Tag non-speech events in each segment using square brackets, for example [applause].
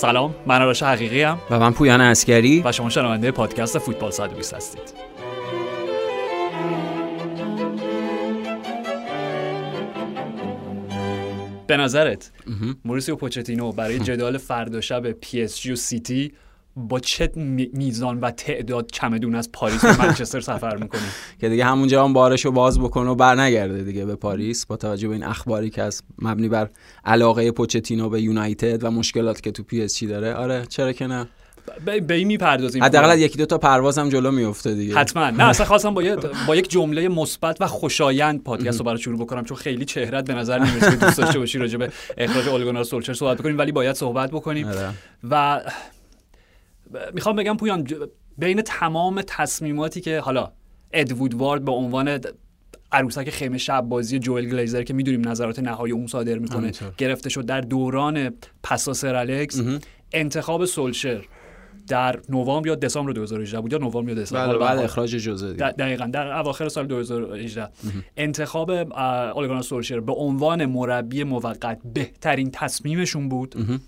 سلام من آرش حقیقی‌ام و من پویان اسکری و شما شنونده پادکست فوتبال 120 هستید. به نظرت موریسیو پوچتینو برای جدال فردا شب پی اس جی و سیتی با چه میزان و تعداد چمدون از پاریس به منچستر سفر می‌کنه [laughs] که دیگه همونجا هم بارش رو باز بکنه و بر نگرده دیگه به پاریس با توجه به این اخباری که از مبنی بر علاقه پوچتینو به یونایتد و مشکلاتی که تو پی اس داره. آره چرا که نه؟ به این می‌پردازیم. حداقل یکی دو تا پرواز هم جلو میفته دیگه. حتما. نه اصلا [laughs] خواستم با, با یک جمله مثبت و خوشایند پادکست رو برای شروع بکنم چون خیلی چهرت به نظر نمی‌رسه دوست داشته باشی راجع به اخراج اوله گونار سولشر صحبت بکنیم. ولی باید صحبت بکنیم. آره. و می‌خوام بگم پویان بین تمام تصمیماتی که حالا اد وودوارد به عنوان عروسک خیمه شب بازی جوئل گلیزر که می‌دونیم نظرات نهایی اون صادر می‌کنه گرفته شد در دوران پسا الکس انتخاب سولشر در نوامبر یا دسامبر 2018 بود یا نوامبر یا دسامبر؟ بله بعد اخراج جوزه دقیقا در اواخر سال 2018 انتخاب اولگانار سولشر به عنوان مربی موقت بهترین تصمیمشون بود.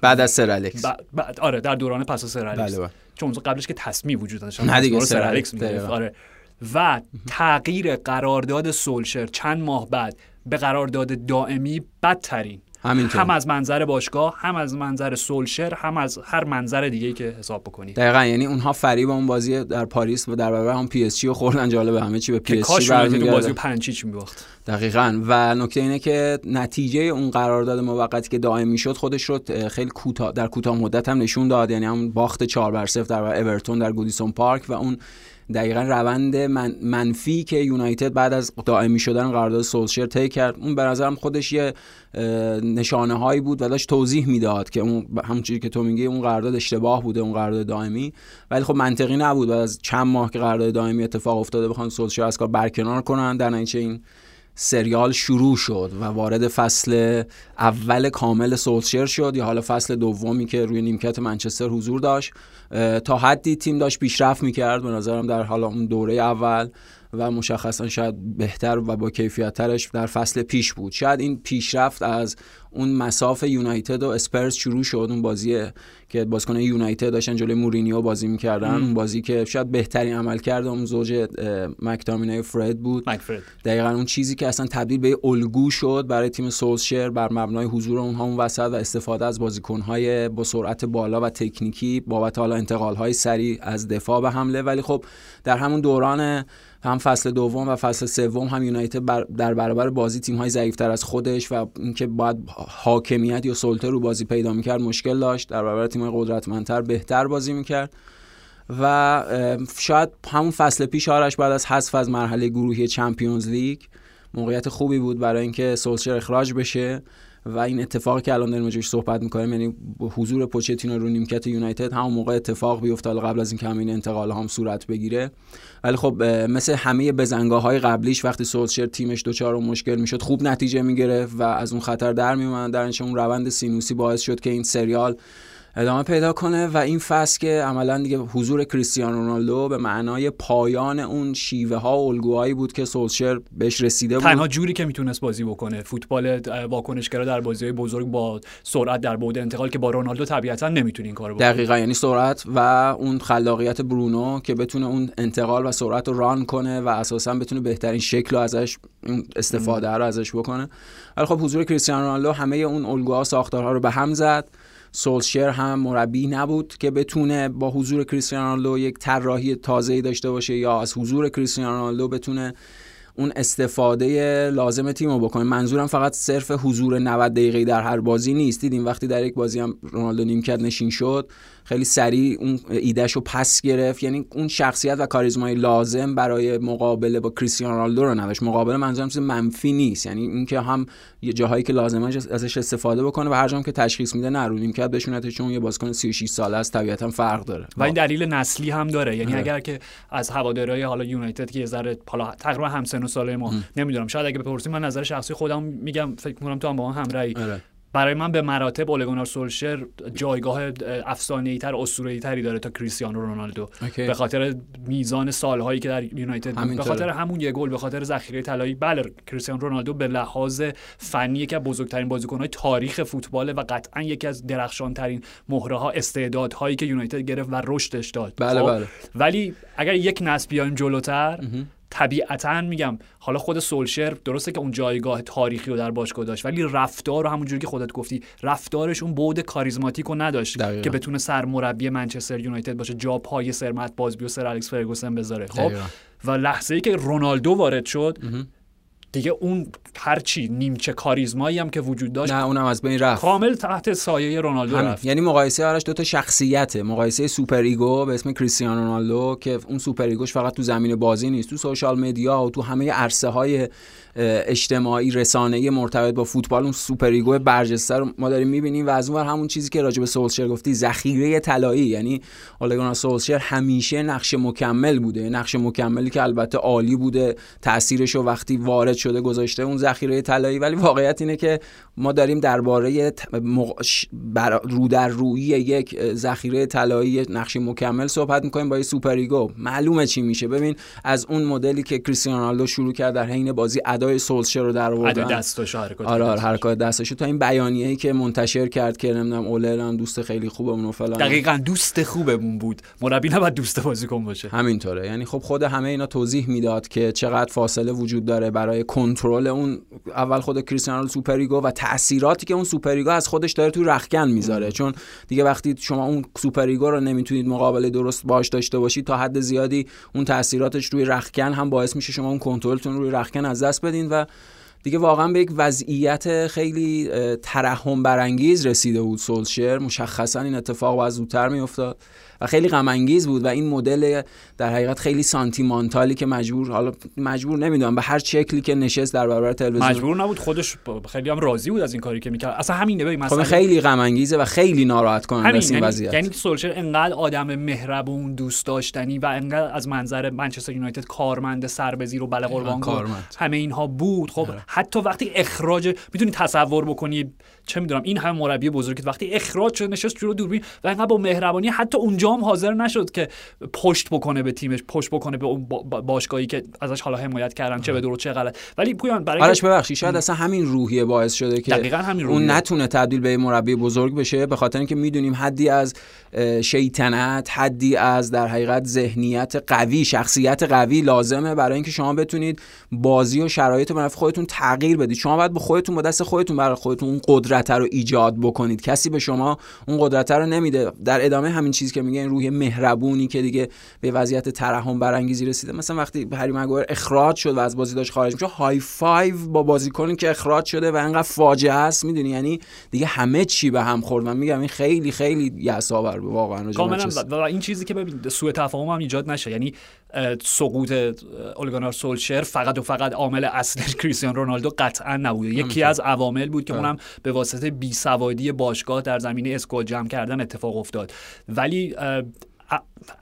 بعد از سر الکس. بعد آره در دوران پس از سر الکس. بله چون قبلش که تصمیم وجود داشت. نه دیگه سر الکس آره. و تغییر قرارداد سولشر. چند ماه بعد به قرارداد دائمی بدترین همینطور. هم از منظر باشگاه هم از منظر سولشر هم از هر منظر دیگه که حساب بکنی. دقیقا یعنی اونها فریب اون بازی در پاریس و در برابر هم پی اس جی خوردن جالب همه چی به پی اس جی بازی پنچیچ میباخت. دقیقا. و نکته اینه که نتیجه اون قرارداد موقتی که دائمی شد خودش رو خیلی کوتاه در کوتاه مدت هم نشون داد. یعنی هم باخت 4 بر 0 در اورتون در گودیسون پارک و اون دقیقا روند من منفی که یونایتد بعد از دائمی شدن قرارداد سولشر طی کرد. اون به نظرم خودش یه نشانه هایی بود و داشت توضیح می‌داد که اون همونجوری که تو میگی اون قرارداد اشتباه بوده اون قرارداد دائمی. ولی خب منطقی نبود و از چند ماه که قرارداد دائمی اتفاق افتاده بخوان سولشر از کار برکنار کنن در این سریال شروع شد و وارد فصل اول کامل سولشر شد یا حالا فصل دومی که روی نیمکت منچستر حضور داشت. تا حدی تیم داشت پیشرفت می‌کرد. به نظرم در حالا اون دوره اول و مشخصا شاید بهتر و با کیفیتترش در فصل پیش بود. شاید این پیشرفت از اون مساف یونایتد و اسپرز شروع شد اون بازی که بازیکن یونایتد داشتن جلوی مورینیو بازی می‌کردن اون بازی که شاید بهترین عمل کرده اون زوج مکتامینه فرد بود. مکفرد. دقیقا اون چیزی که اصلا تبدیل به الگو شد برای تیم سولشر بر مبنای حضور اونها اون وسط و استفاده از بازیکنهای با سرعت بالا و تکنیکی بابت حالا انتقالهای سریع از دفاع به حمله. ولی خب در همون دوران هم فصل دوم و فصل سوم هم یونایتد بر در برابر بازی تیم های ضعیفتر از خودش و اینکه باید حاکمیت یا سلطه رو بازی پیدا می‌کرد مشکل داشت. در برابر تیم قدرتمندتر بهتر بازی می‌کرد. و شاید همون فصل پیش آرش بعد از حذف از مرحله گروهی چمپیونز لیگ موقعیت خوبی بود برای اینکه سولشر اخراج بشه. و این اتفاقی که الان داریم راجعش صحبت می‌کنیم یعنی حضور پوچتینو رو نیمکت یونایتد همون موقع اتفاق بیفته. قبل از اینکه همین انتقال هم صورت بگیره. ولی خب مثل همه بزنگاه های قبلیش وقتی سولشر تیمش دوچار مشکل می‌شد خوب نتیجه می‌گرفت و از اون خطر در میومد در اون روند سینوسی باعث شد که این سریال ادامه پیدا کنه و این فصل که عملا دیگه حضور کریستیانو رونالدو به معنای پایان اون شیوه ها و الگوهایی بود که سولشر بهش رسیده بود. تنها جوری که می‌تونست بازی بکنه. فوتبال واکنشگرا در بازی های بزرگ با سرعت در بعد انتقال که با رونالدو طبیعتا نمی‌تونه این کارو بکنه دقیقا یعنی سرعت و اون خلاقیت برونو که بتونه اون انتقال و سرعت رو ران کنه و اساسا بتونه بهترین شکل رو ازش استفاده رو ازش بکنه. ولی خب حضور کریستیانو رونالدو همه اون الگوها ساختارها رو به هم زد. سولشر هم مربی نبود که بتونه با حضور کریستیانو رونالدو یک طراحی تازه‌ای داشته باشه یا از حضور کریستیانو رونالدو بتونه اون استفاده لازم تیم رو بکنه. منظورم فقط صرف حضور 90 دقیقه در هر بازی نیست. دیدیم وقتی در یک بازی هم رونالدو نیمکت نشین شد خیلی سریع اون ایدهش رو پس گرفت. یعنی اون شخصیت و کاریزمای لازم برای مقابله با کریستیانو رونالدو رو نداشت مقابله منظورم چیز منفی نیست. یعنی اینکه هم یه جاهایی که لازمه ازش استفاده بکنه و هر جام که تشخیص میده نه رو نیمکت چون یه بازیکن 36 ساله است طبیعتا فرق داره. و این دلیل نسلی هم داره. یعنی اگر که از هوادارهای حالا یونایتد که یه ذره حالا تقریبا همسن و سال ما نمی‌دونم شاید اگه بپرسیم من نظر شخصی خودم میگم فکر می‌کنم تو هم با هم همراهی. برای من به مراتب اولگونار سولشر جایگاه افسانه‌ای تر اسطوره‌ای تری داره تا کریستیانو رونالدو. به خاطر میزان سالهایی که در یونایتد به خاطر همون یه گل به خاطر ذخیره طلایی. بله کریستیانو رونالدو به لحاظ فنی یکی از بزرگترین بازیکن‌های تاریخ فوتبال و قطعا یکی از درخشانترین مهره ها استعدادهایی که یونایتد گرفت و رشدش داد. بله خب؟ بله. ولی اگر یک نسل بیایم جلوتر طبیعتا میگم حالا خود سولشر درسته که اون جایگاه تاریخی رو در باشگاه داشت ولی رفتار رو همونجوری که خودت گفتی رفتارش اون بود کاریزماتیک رو نداشت دقیقا. که بتونه سرمربی منچستر یونایتد باشه جا پای سرمت بازبی و سر الکس فرگوسن بذاره خب دقیقا. و لحظه ای که رونالدو وارد شد دیگه اون هرچی نیمچه کاریزمایی هم که وجود داشت نه اونم از بین رفت. کامل تحت سایه رونالدو. رفت. یعنی مقایسه آرش دو تا شخصیته. مقایسه super ego به اسم کریستیانو رونالدو که اون super ego ش فقط تو زمین بازی نیست تو social media و تو همه عرصه های اجتماعی رسانه‌ای مرتبط با فوتبال اون super ego برجسته رو ما داریم می‌بینیم و از اون همون چیزی که راجع به سولشر گفتی ذخیره طلایی. یعنی اوله گونار سولشر همیشه نقش مکمل بوده. نقش مکملی که البته عالی بوده تاثیرش رو وقتی وارد شده گذاشته اون ذخیره طلایی ولی واقعیت اینه که ما داریم درباره. رو در روی یک ذخیره طلایی نقش مکمل صحبت می‌کنیم با super ego. معلومه چی میشه. ببین از اون مدلی که کریستیانو رونالدو شروع کرد در حین بازی ادای سولشر رو در آوردن. ادای دستش حرکات آره آره حرکات دستش تا این بیانیه‌ای که منتشر کرد که نمی‌دونم اولران دوست خیلی خوبمون و فلان. دقیقاً دوست خوبمون بود. مربی نباید دوست بازیکن باشه. همینطوره. یعنی خب خود همه اینا توضیح می‌داد که چقدر فاصله وجود داره برای کنترل اون اول خود کریستیانو super ego و تاثیراتی که اون super ego از خودش داره تو رخکن می‌ذاره. چون دیگه وقتی شما اون super ego رو نمی‌تونید مقابله درست باش داشته باشید تا حد زیادی اون تاثیراتش روی رخکن هم باعث میشه شما اون کنترلتون روی رخکن از دست بدین و دیگه واقعا به یک وضعیت خیلی ترحم برانگیز رسیده بود سولشر مشخصا این اتفاق باید زودتر میافتاد. و خیلی غم انگیز بود و این مدل در حقیقت خیلی سانتیمانتالی که مجبور حالا مجبور نمی‌دونم به هر شکلی که نشست در برابر تلویزیون مجبور نبود خودش خیلی هم راضی بود از این کاری که می‌کرد. اصلا همین مثلا خب خیلی غم انگیزه و خیلی ناراحت کننده این یعنی وضعیت. یعنی سولشر انقدر آدم مهربون دوست داشتنی و انقدر از منظر منچستر یونایتد کارمند سربزیر و بله قربان همه اینها بود. خب هره. حتی وقتی اخراج می‌تونی تصور بکنی چه می‌دونم این همه مربی بزرگی وقتی اخراج شد نشست جلو دوربین و انقدر با مهربانی حتی اونجا هم حاضر نشد که پشت بکنه به تیمش پشت بکنه به اون باشگاهی که ازش حالا حمایت کردن چه به درست چه غلط. ولی پویان برای آرش ببخشید شاید اصلا همین روحیه باعث شده که دقیقاً همین اون نتونه تبدیل به مربی بزرگ بشه به خاطر اینکه می‌دونیم حدی از شیطنت حدی از در حقیقت ذهنیت قوی شخصیت قوی لازمه برای اینکه شما بتونید بازی و شرایط رو خودتون تغییر بدید. شما باید به خودتون با دست خودتون برای خودتون اون قدرت رو ایجاد بکنید. کسی به شما اون قدرت رو نمیده. در ادامه همین چیزی که میگه این روح مهربونی که دیگه به وضعیت ترحم برانگیزی رسیده. مثلا وقتی هری مگوئر اخراج شد و از بازی داشت خارج میشه های فایو با بازیکنی که اخراج شده و انقدر فاجعه است. می‌دونی؟ یعنی دیگه همه چی به هم خورد. من میگم این خیلی خیلی یساور واقعا کاملا. و این چیزی که ببین سوء تفاهم هم ایجاد نشه. یعنی سقوط اولگانار سولشر فقط و فقط عامل اصلی [laughs] کریستیان رونالدو قطعا نبوده. یکی از عوامل بود که اونم به واسطه بیسوادی باشگاه در زمینه اسکواد جمع کردن اتفاق افتاد. ولی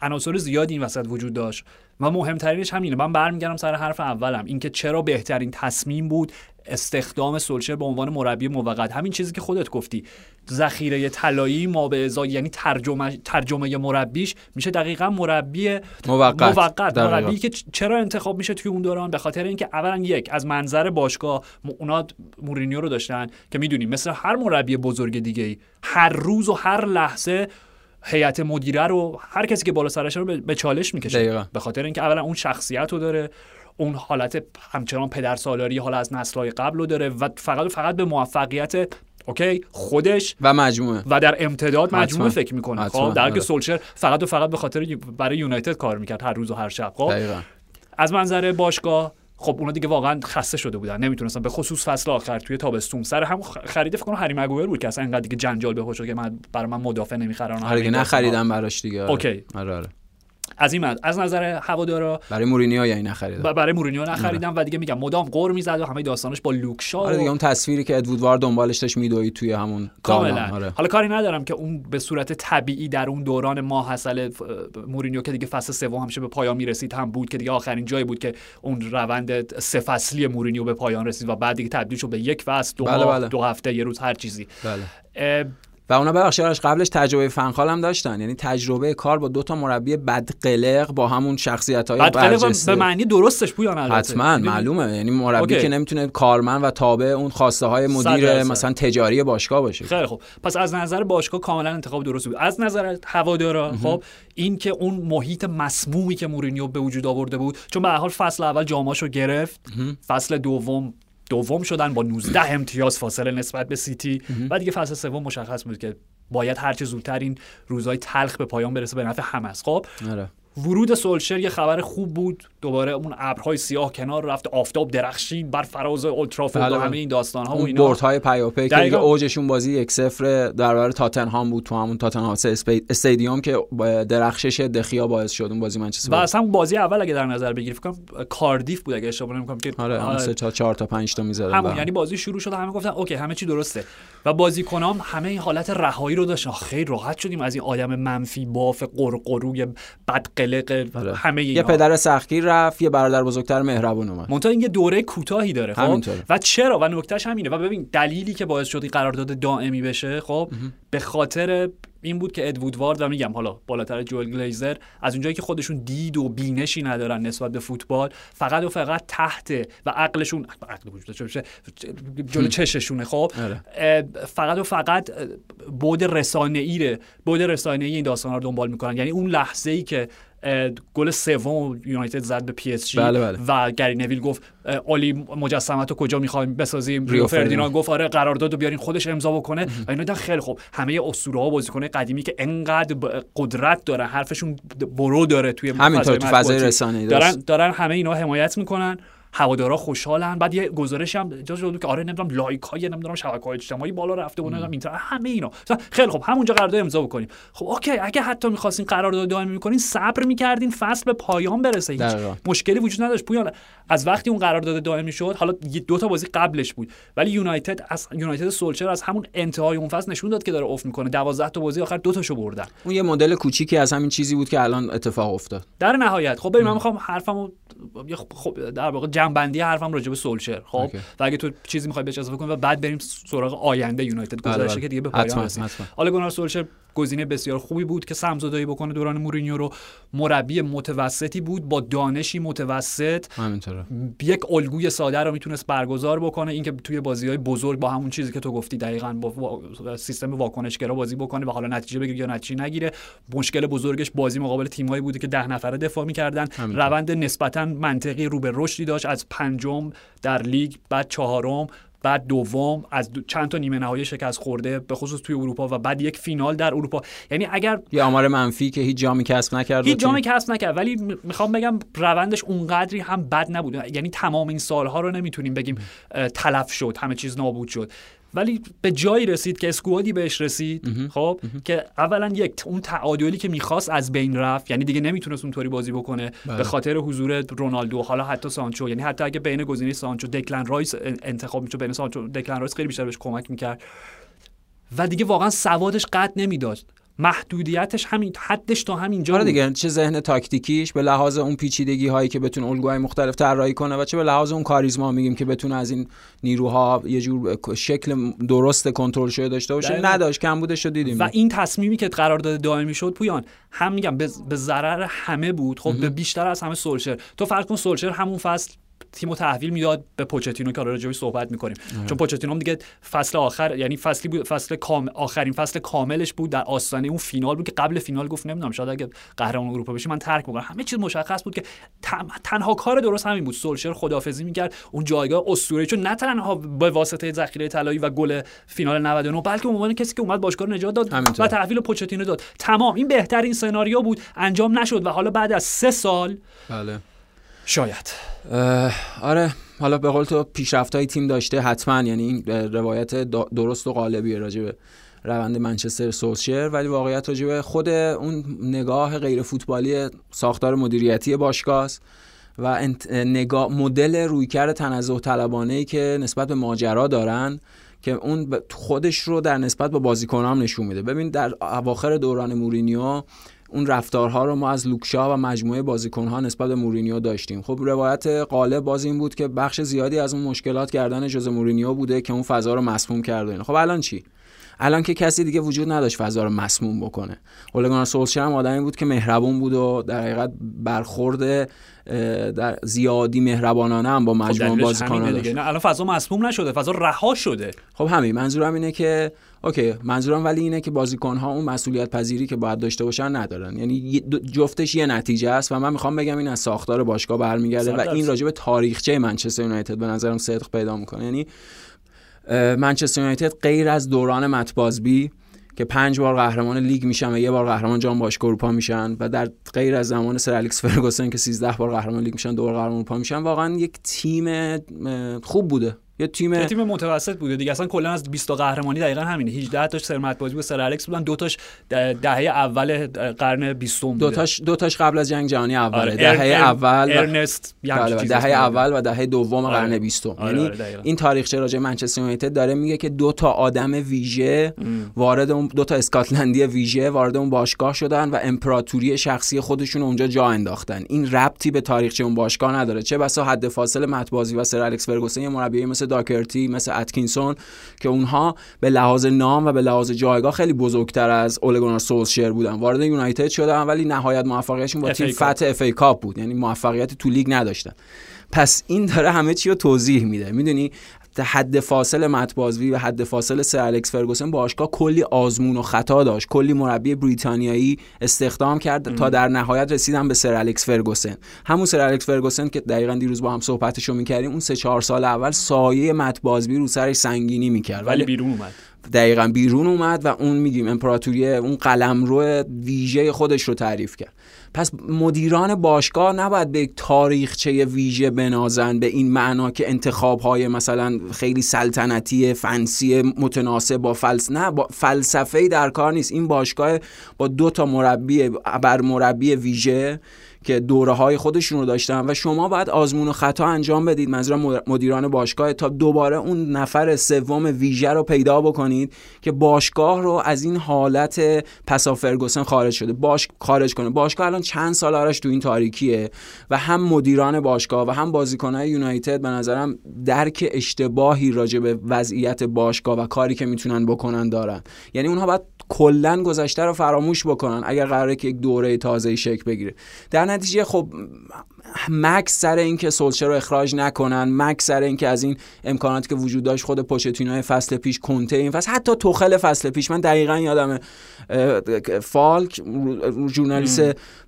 عناصر زیادی این وسط وجود داشت. و مهمترینش همینه. من برمیگردم سر حرف اولم. اینکه چرا بهترین تصمیم بود استخدام سولشر به عنوان مربی موقت. همین چیزی که خودت گفتی. ذخیره طلایی ما به ازای یعنی ترجمه ترجمه مربیش میشه دقیقا مربی موقت, موقت. مربی که چرا انتخاب میشه توی اون دوران؟ به خاطر اینکه اولا یک از منظر باشگاه اونا مورینیو رو داشتن که می‌دونیم مثل هر مربی بزرگ دیگه ای هر روز و هر لحظه هیئت مدیره رو هر کسی که بالا سرش رو به چالش می‌کشه. به خاطر اینکه اولا اون شخصیت رو داره. اون حالت همچنان پدر سالاری حالا از نسل‌های قبل رو داره و فقط فقط به موفقیت اوکی خودش و مجموعه. و در امتداد مجموعه فکر می‌کنه. خب در که سولشر فقط و فقط به خاطر برای یونایتد کار می‌کرد هر روز و هر شب. خب از منظر باشگاه خب اونا دیگه واقعا خسته شده بودن. نمی‌تونستن به خصوص فصل آخر توی تابستون. سر هم خرید فکر کنم هری مگوئر بود که اصلا اینقدر دیگه جنجال به شد که من برای من مدافع نمی‌خرن آره دیگه نخریدم براش دیگه. okay. آره آره. از این مد از نظر هوادارا برای مورینیو یعنی نخریدن برای مورینیو نخریدن و دیگه میگم مدام غر می‌زد و همه داستانش با لوک شا آره دیگه اون تصویری که ادوودوار دنبالش داشت میدوید توی همون کاملا آره. حالا کاری ندارم که اون به صورت طبیعی در اون دوران ما حسل مورینیو که دیگه فصل سوم همیشه به پایان می‌رسید هم بود که دیگه آخرین جایی بود که اون روند سه فصلی مورینیو به پایان رسید و بعد دیگه تبدیل شد به یک فصل دو, بله بله. دو هفته یه روز هر چیزی بله. و اونا ببخشید قبلش تجربه فنخال هم داشتن. یعنی تجربه کار با دو تا مربی بدقلق با همون شخصیت های برجسته. به معنی درستش پویان حتما یعنی معلومه. یعنی مربی که نمی‌تونه کارمند و تابع اون خواسته های مدیر مثلا تجاری باشگاه باشه. خیلی خوب. پس از نظر باشگاه کاملا انتخاب درست بود. از نظر هوادارا خب این که اون محیط مسمومی که مورینیو به وجود آورده بود چون به حال فصل اول جاماشو گرفت فصل دوم دوم شدن با 19 امتیاز فاصله نسبت به سیتی. و دیگه فصل سوم مشخص بود که باید هرچه زودتر این روزهای تلخ به پایان برسه به نفع همه است. خب آره. ورود سولشر یه خبر خوب بود دوباره اون ابرهای سیاه کنار رفت آفتاب درخشید بر فراز اولترافورد و. همه این داستان ها و اینا بردهای پیاپی که اوجشون بازی یک صفر در برابر تاتنهام بود تو همون تاتنهام استادیوم که درخشش دخیا باعث شد اون بازی منچستر و اصلا بازی اول اگه در نظر بگیری فکر کنم کاردیف بود اگه اشتباه نمی‌کنم که آره. سه تا 4 تا 5 تا می‌زدن همون. یعنی بازی شروع شد همه گفتن اوکی همه چی درسته و بازیکنام همه این حالت رهایی رو داشتن خیلی راحت شدیم از این آدم منفی باف قرقروی بدقلق آره. همه یه پدر سختگیر رفت یه برادر بزرگتر مهربون اومد. منتها این یه دوره کوتاهی داره خب؟ و چرا؟ و نکتهش همینه. و ببین دلیلی که باعث شد این قرارداد دائمی بشه خب؟ به خاطر این بود که ادوود وارد و میگم حالا بالاتر جوئل گلیزر از اونجایی که خودشون دید و بینشی ندارن نسبت به فوتبال فقط و فقط تحت و عقلشون عقل جلو چششونه خب؟ آره. فقط و فقط بود رسانه ایره بود رسانه ای این داستان رو دنبال می‌کنن. یعنی اون لحظه ای که گل سوم یونایتد زد به پی اس جی بله بله. و گری نویل گفت اولی مجسمت رو کجا می‌خوایم بسازیم؟ ریو فردیناند گفت آره قرارداد رو بیارین خودش امضا بکنه. و اینا خیلی خوب. همه اسطوره ها بازیکن قدیمی که انقدر قدرت داره حرفشون برو داره توی همینطور تو فضای رسانه‌ای دارن دارن همه اینا حمایت می‌کنن. هوادارا خوشحالن. بعد یه گزارش هم جا شد که آره نمی‌دونم لایک های نمی‌دونم شبکه های اجتماعی بالا رفته و نمی‌دونم اینتر همه اینا. خیلی خب همونجا قرارداد امضا بکنیم. خب اوکی اگه حتی می‌خواستین قرارداد دائمی می‌کنین صبر می‌کردین فصل به پایان برسه. هیچ مشکلی وجود نداشت. پویان از وقتی اون قرارداد دائمی شد حالا دو تا بازی قبلش بود ولی یونایتد از یونایتد سولچر از همون انتهای اون فصل نشون داد که داره افت می‌کنه. 12 تا بازی آخر دو تاشو بردن. اون یه مدل کوچیکی از همین چیزی بود که الان اتفاق افتاد. در نهایت. خب ببین من می‌خوام حرفمو خب در واقع جنبندی حرفم راجع به سولشر. خب و اگه تو چیزی می‌خوای بهش اضافه کنی و بعد بریم سراغ آینده یونایتد. بله، گذشته بله. که دیگه به پایان رسید. حالا گونار سولشر گزینه بسیار خوبی بود که سمزدایی بکنه دوران مورینیو رو. مربی متوسطی بود با دانشی متوسط. همینطوره. یک الگوی ساده رو می‌تونست برگزار بکنه. اینکه توی بازی های بزرگ با همون چیزی که تو گفتی دقیقا با سیستم واکنشگرا بازی بکنه و حالا نتیجه بگیره یا نتیجه نگیره. مشکل بزرگش بازی مقابل تیمایی بوده که ده نفره دفاع می‌کردن. روند نسبتا منطقی رو به رشدی داشت. از پنجم در لیگ بعد چهارم بعد دوم از چند تا نیمه نهایی شکست خورده به خصوص توی اروپا و بعد یک فینال در اروپا. یعنی اگر یه آمار منفی که هیچ جامی کسب نکرد هیچ جامی کسب نکرد ولی می‌خوام بگم روندش اونقدری هم بد نبود. یعنی تمام این سالها رو نمی‌تونیم بگیم تلف شد همه چیز نابود شد. ولی به جایی رسید که squad ی بهش رسید خب که اولا یک اون تعادلی که می‌خواست از بین رفت یعنی دیگه نمی‌تونست اونطوری بازی بکنه بله. به خاطر حضور رونالدو حالا حتی سانچو یعنی حتی اگه بین گزینه سانچو دکلن رایس انتخاب می‌شد بین سانچو دکلن رایس خیلی بیشتر بهش کمک می‌کرد. و دیگه واقعا سوادش قد نمی‌داد محدودیتش همین حدش تا همینجا آره دیگه چه ذهن تاکتیکیش به لحاظ اون پیچیدگی هایی که بتونه الگوهای مختلف طراحی کنه و چه به لحاظ اون کاریزما میگیم که بتونه از این نیروها یه جور شکل درست کنترل شده داشته باشه نداشت. کم بودش رو دیدیم. و این تصمیمی که قرارداد دائمی شد پویان هم میگم به ضرر همه بود. خب به بیشتر از همه سولشر. تو فرض کن سولشر همون فصل تیمو تحویل می‌داد به پوچتینو که راجعش صحبت می‌کنیم. چون پوچتینو هم دیگه فصل آخر یعنی فصلی بود فصل کام آخرین فصل کاملش بود در آستانه اون فینال بود که قبل فینال گفت نمی‌دونم شاید اگه قهرمان اروپا بشه من ترک می‌کنم. همه چیز مشخص بود که تنها کار درست همین بود. سولشر خدافظی می‌کرد اون جایگاه اسطوره چون نه تنها به واسطه ذخیره طلایی و گل فینال 99 بلکه به عنوان کسی که اومد باشگاه نجات داد همینطور. و تحویل پوچتینو داد. تمام این بهترین سناریو بود. انجام نشد و حالا بعد از سه سال بله. شاید. آره حالا به قول تو پیشرفت های تیم داشته حتما یعنی این روایت درست و قالبیه راجبه روند منچستر سوسشر ولی واقعیت راجع خود اون نگاه غیر فوتبالی ساختار مدیریتی باشگاه و نگاه مدل رویکرد تنزه طلبانه ای که نسبت به ماجرا دارن که اون خودش رو در نسبت با بازیکنام نشون میده. ببین در اواخر دوران مورینیو اون رفتارها رو ما از لوکشا و مجموعه بازیکنها نسبت به مورینیو داشتیم. خب روایت غالب باز این بود که بخش زیادی از اون مشکلات کردن جوز مورینیو بوده که اون فضا رو مسموم کرده خب الان چی؟ الان که کسی دیگه وجود نداشت فضا رو مسموم بکنه. اولگان سولشر هم آدمی بود که مهربون بود و در حقیقت برخورد در زیادی مهربانانه هم با مجموعه خب بازیکن‌ها داشت. نه الان فضا مسموم نشده فضا رها شده. خب همین منظورم اینه که okay منظورم ولی اینه که بازیکن ها اون مسئولیت پذیری که باید داشته باشن ندارن. یعنی جفتش یه نتیجه است و من می‌خوام بگم این از ساختار باشگاه برمیگرده و این راجع به تاریخچه منچستر یونایتد به نظرم صدق پیدا می‌کنه. یعنی منچستر یونایتد غیر از دوران مت بازبی که پنج بار قهرمان لیگ میشن و یه بار قهرمان جام باشگاه اروپا میشن و در غیر از زمان سر الیکس فرگوسن که 13 بار قهرمان لیگ میشن دو بار قهرمان اروپا میشن واقعا یک تیم خوب بوده. یه تیم یه تیم متوسط بوده دیگه اصلا کلا از 20 تا قهرمانی دقیقا همینه 18 تاش سر مت بازبی با سر الکس بودن دو تاش دهه اول قرن 20 بوده دو تاش دو تاش قبل از جنگ جهانی اوله آره. دهه اول ارنست بله دهه اول و دهه دوم آره. قرن 20 آره. یعنی آره. این تاریخچه راجع منچستر یونایتد داره میگه که دو تا آدم ویژه وارد اون دو تا اسکاتلندی ویژه وارد اون باشگاه شدن و امپراتوری شخصی خودشون اونجا جا انداختن این ربطی به تاریخچه اون باشگاه نداره چه بسا حد فاصله مت بازبی و سر الکس فرگوسن یه مربی مثل داکرتی مثل اتکینسون که اونها به لحاظ نام و به لحاظ جایگاه خیلی بزرگتر از اوله گونار سولشر بودن. وارد یونایتد شدن ولی نهایت موفقیتشون با تیم فتح FA Cup بود. یعنی موفقیت تو لیگ نداشتن. پس این داره همه چی رو توضیح میده. می‌دونی؟ حد فاصل مت بازبی و حد فاصل سر الکس فرگوسن باشگاه کلی آزمون و خطا داشت. کلی مربی بریتانیایی استخدام کرد تا در نهایت رسیدن به سر الکس فرگوسن. همون سر الکس فرگوسن که دقیقا دیروز با هم صحبتشو می‌کردیم اون سه چهار سال اول سایه مت بازبی رو سرش سنگینی می‌کرد. ولی بیرون اومد. دقیقا بیرون اومد و اون میگیم امپراتوری اون قلمرو ویژه خودش رو تعریف کرد. پس مدیران باشگاه نباید به یک تاریخچه ویژه بنازن به این معنا که انتخاب های مثلا خیلی سلطنتی فنسی متناسب با فلس نه با فلسفه در کار نیست. این باشگاه با دو تا مربی بر مربی ویژه که دوره های خودشون رو داشتن و شما باید آزمون و خطا انجام بدید. منظورم مدیران باشگاه تا دوباره اون نفر سوم ویژه رو پیدا بکنید که باشگاه رو از این حالت پسا فرگوسن خارج شده. باش خارج کنه. باشگاه الان چند سال آرش تو این تاریکیه و هم مدیران باشگاه و هم بازیکنهای یونایتد به نظرم درک اشتباهی راجع به وضعیت باشگاه و کاری که می‌تونن بکنن دارن. یعنی اونها باید کلا گذشته رو فراموش بکنن اگر قراره که یک دوره تازه شکل بگیره. در نتیجه خب مکس سر اینکه سولشر رو اخراج نکنن مکس سر اینکه از این امکاناتی که وجود داشت خود پوچتینو فصل پیش کنته این فصل. حتی توخل فصل پیش من دقیقا یادم فالک ژورنالیست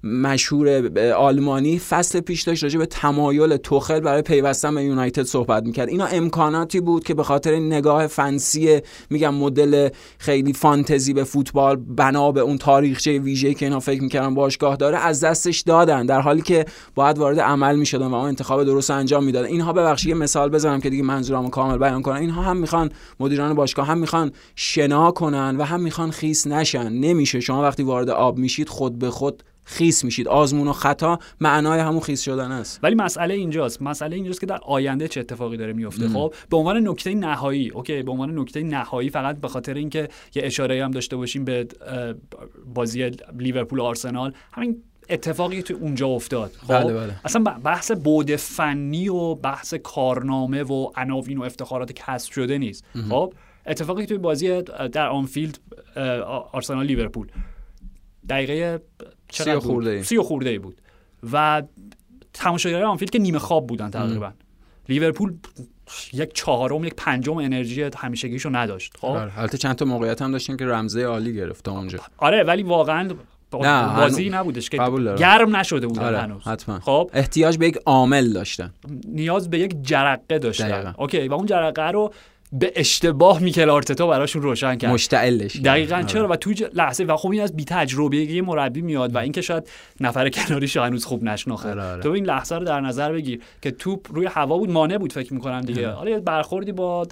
مشهور آلمانی فصل پیش داشت راجع به تمایل توخل برای پیوستن به یونایتد صحبت می‌کرد. اینا امکاناتی بود که به خاطر نگاه فنسی میگم مدل خیلی فانتزی به فوتبال بنا به اون تاریخچه ویژه‌ای که اینا فکر می‌کردن باشگاه داره از دستش دادن. در حالی که باید وارد عمل می‌شدن و اون انتخاب درست انجام می‌دادن. اینها ببخشید یه مثال بزنم که دیگه منظورمو کامل بیان کنم اینها هم می‌خوان مدیران باشگاه هم می‌خوان شنا کنن و هم می‌خوان خیس نشن. نمیشه. شما وقتی وارد آب میشید خود به خود خیس میشید. آزمون و خطا معنای همون خیس شدن است. ولی مسئله اینجاست. مسئله اینجاست که در آینده چه اتفاقی داره میفته خب به عنوان نکته نهایی اوکی به عنوان نکته نهایی فقط به خاطر اینکه یه اشاره هم داشته باشیم به بازی لیورپول آرسنال. همین اتفاقی تو اونجا افتاد. خب بله بله. اصلا بحث بود فنی و بحث کارنامه و عناوین و افتخارات کسب شده نیست. خب اتفاقی توی بازی در آنفیلد آرسنال لیورپول. دقیقه سی خورده سی خورده ای بود. و تماشاگرای آنفیلد که نیمه خواب بودن تقریبا. لیورپول یک چهارم یک پنجم انرژی همیشگیشو نداشت. خب؟ بله، البته چند تا موقعیت هم داشتن که رمزه عالی گرفت اونجا. آره ولی واقعا نه بازی نبودش که گرم نشده بود آره، هنوز. حتما. خب. احتیاج به یک عامل داشتن. نیاز به یک جرقه داشتن. اوکی و اون جرقه رو به اشتباه میکل آرتتا براشون روشن کرد. مشتعلش دقیقا. آره. چرا؟ و تو لحظه و خب این از بی تجربه یه مربی میاد و اینکه شاید نفر کناریش هنوز خوب نشناخه آره، آره. تو این لحظه رو در نظر بگیر که توپ روی هوا بود مانع بود فکر می‌کنم دیگه. حالا یه برخوردی با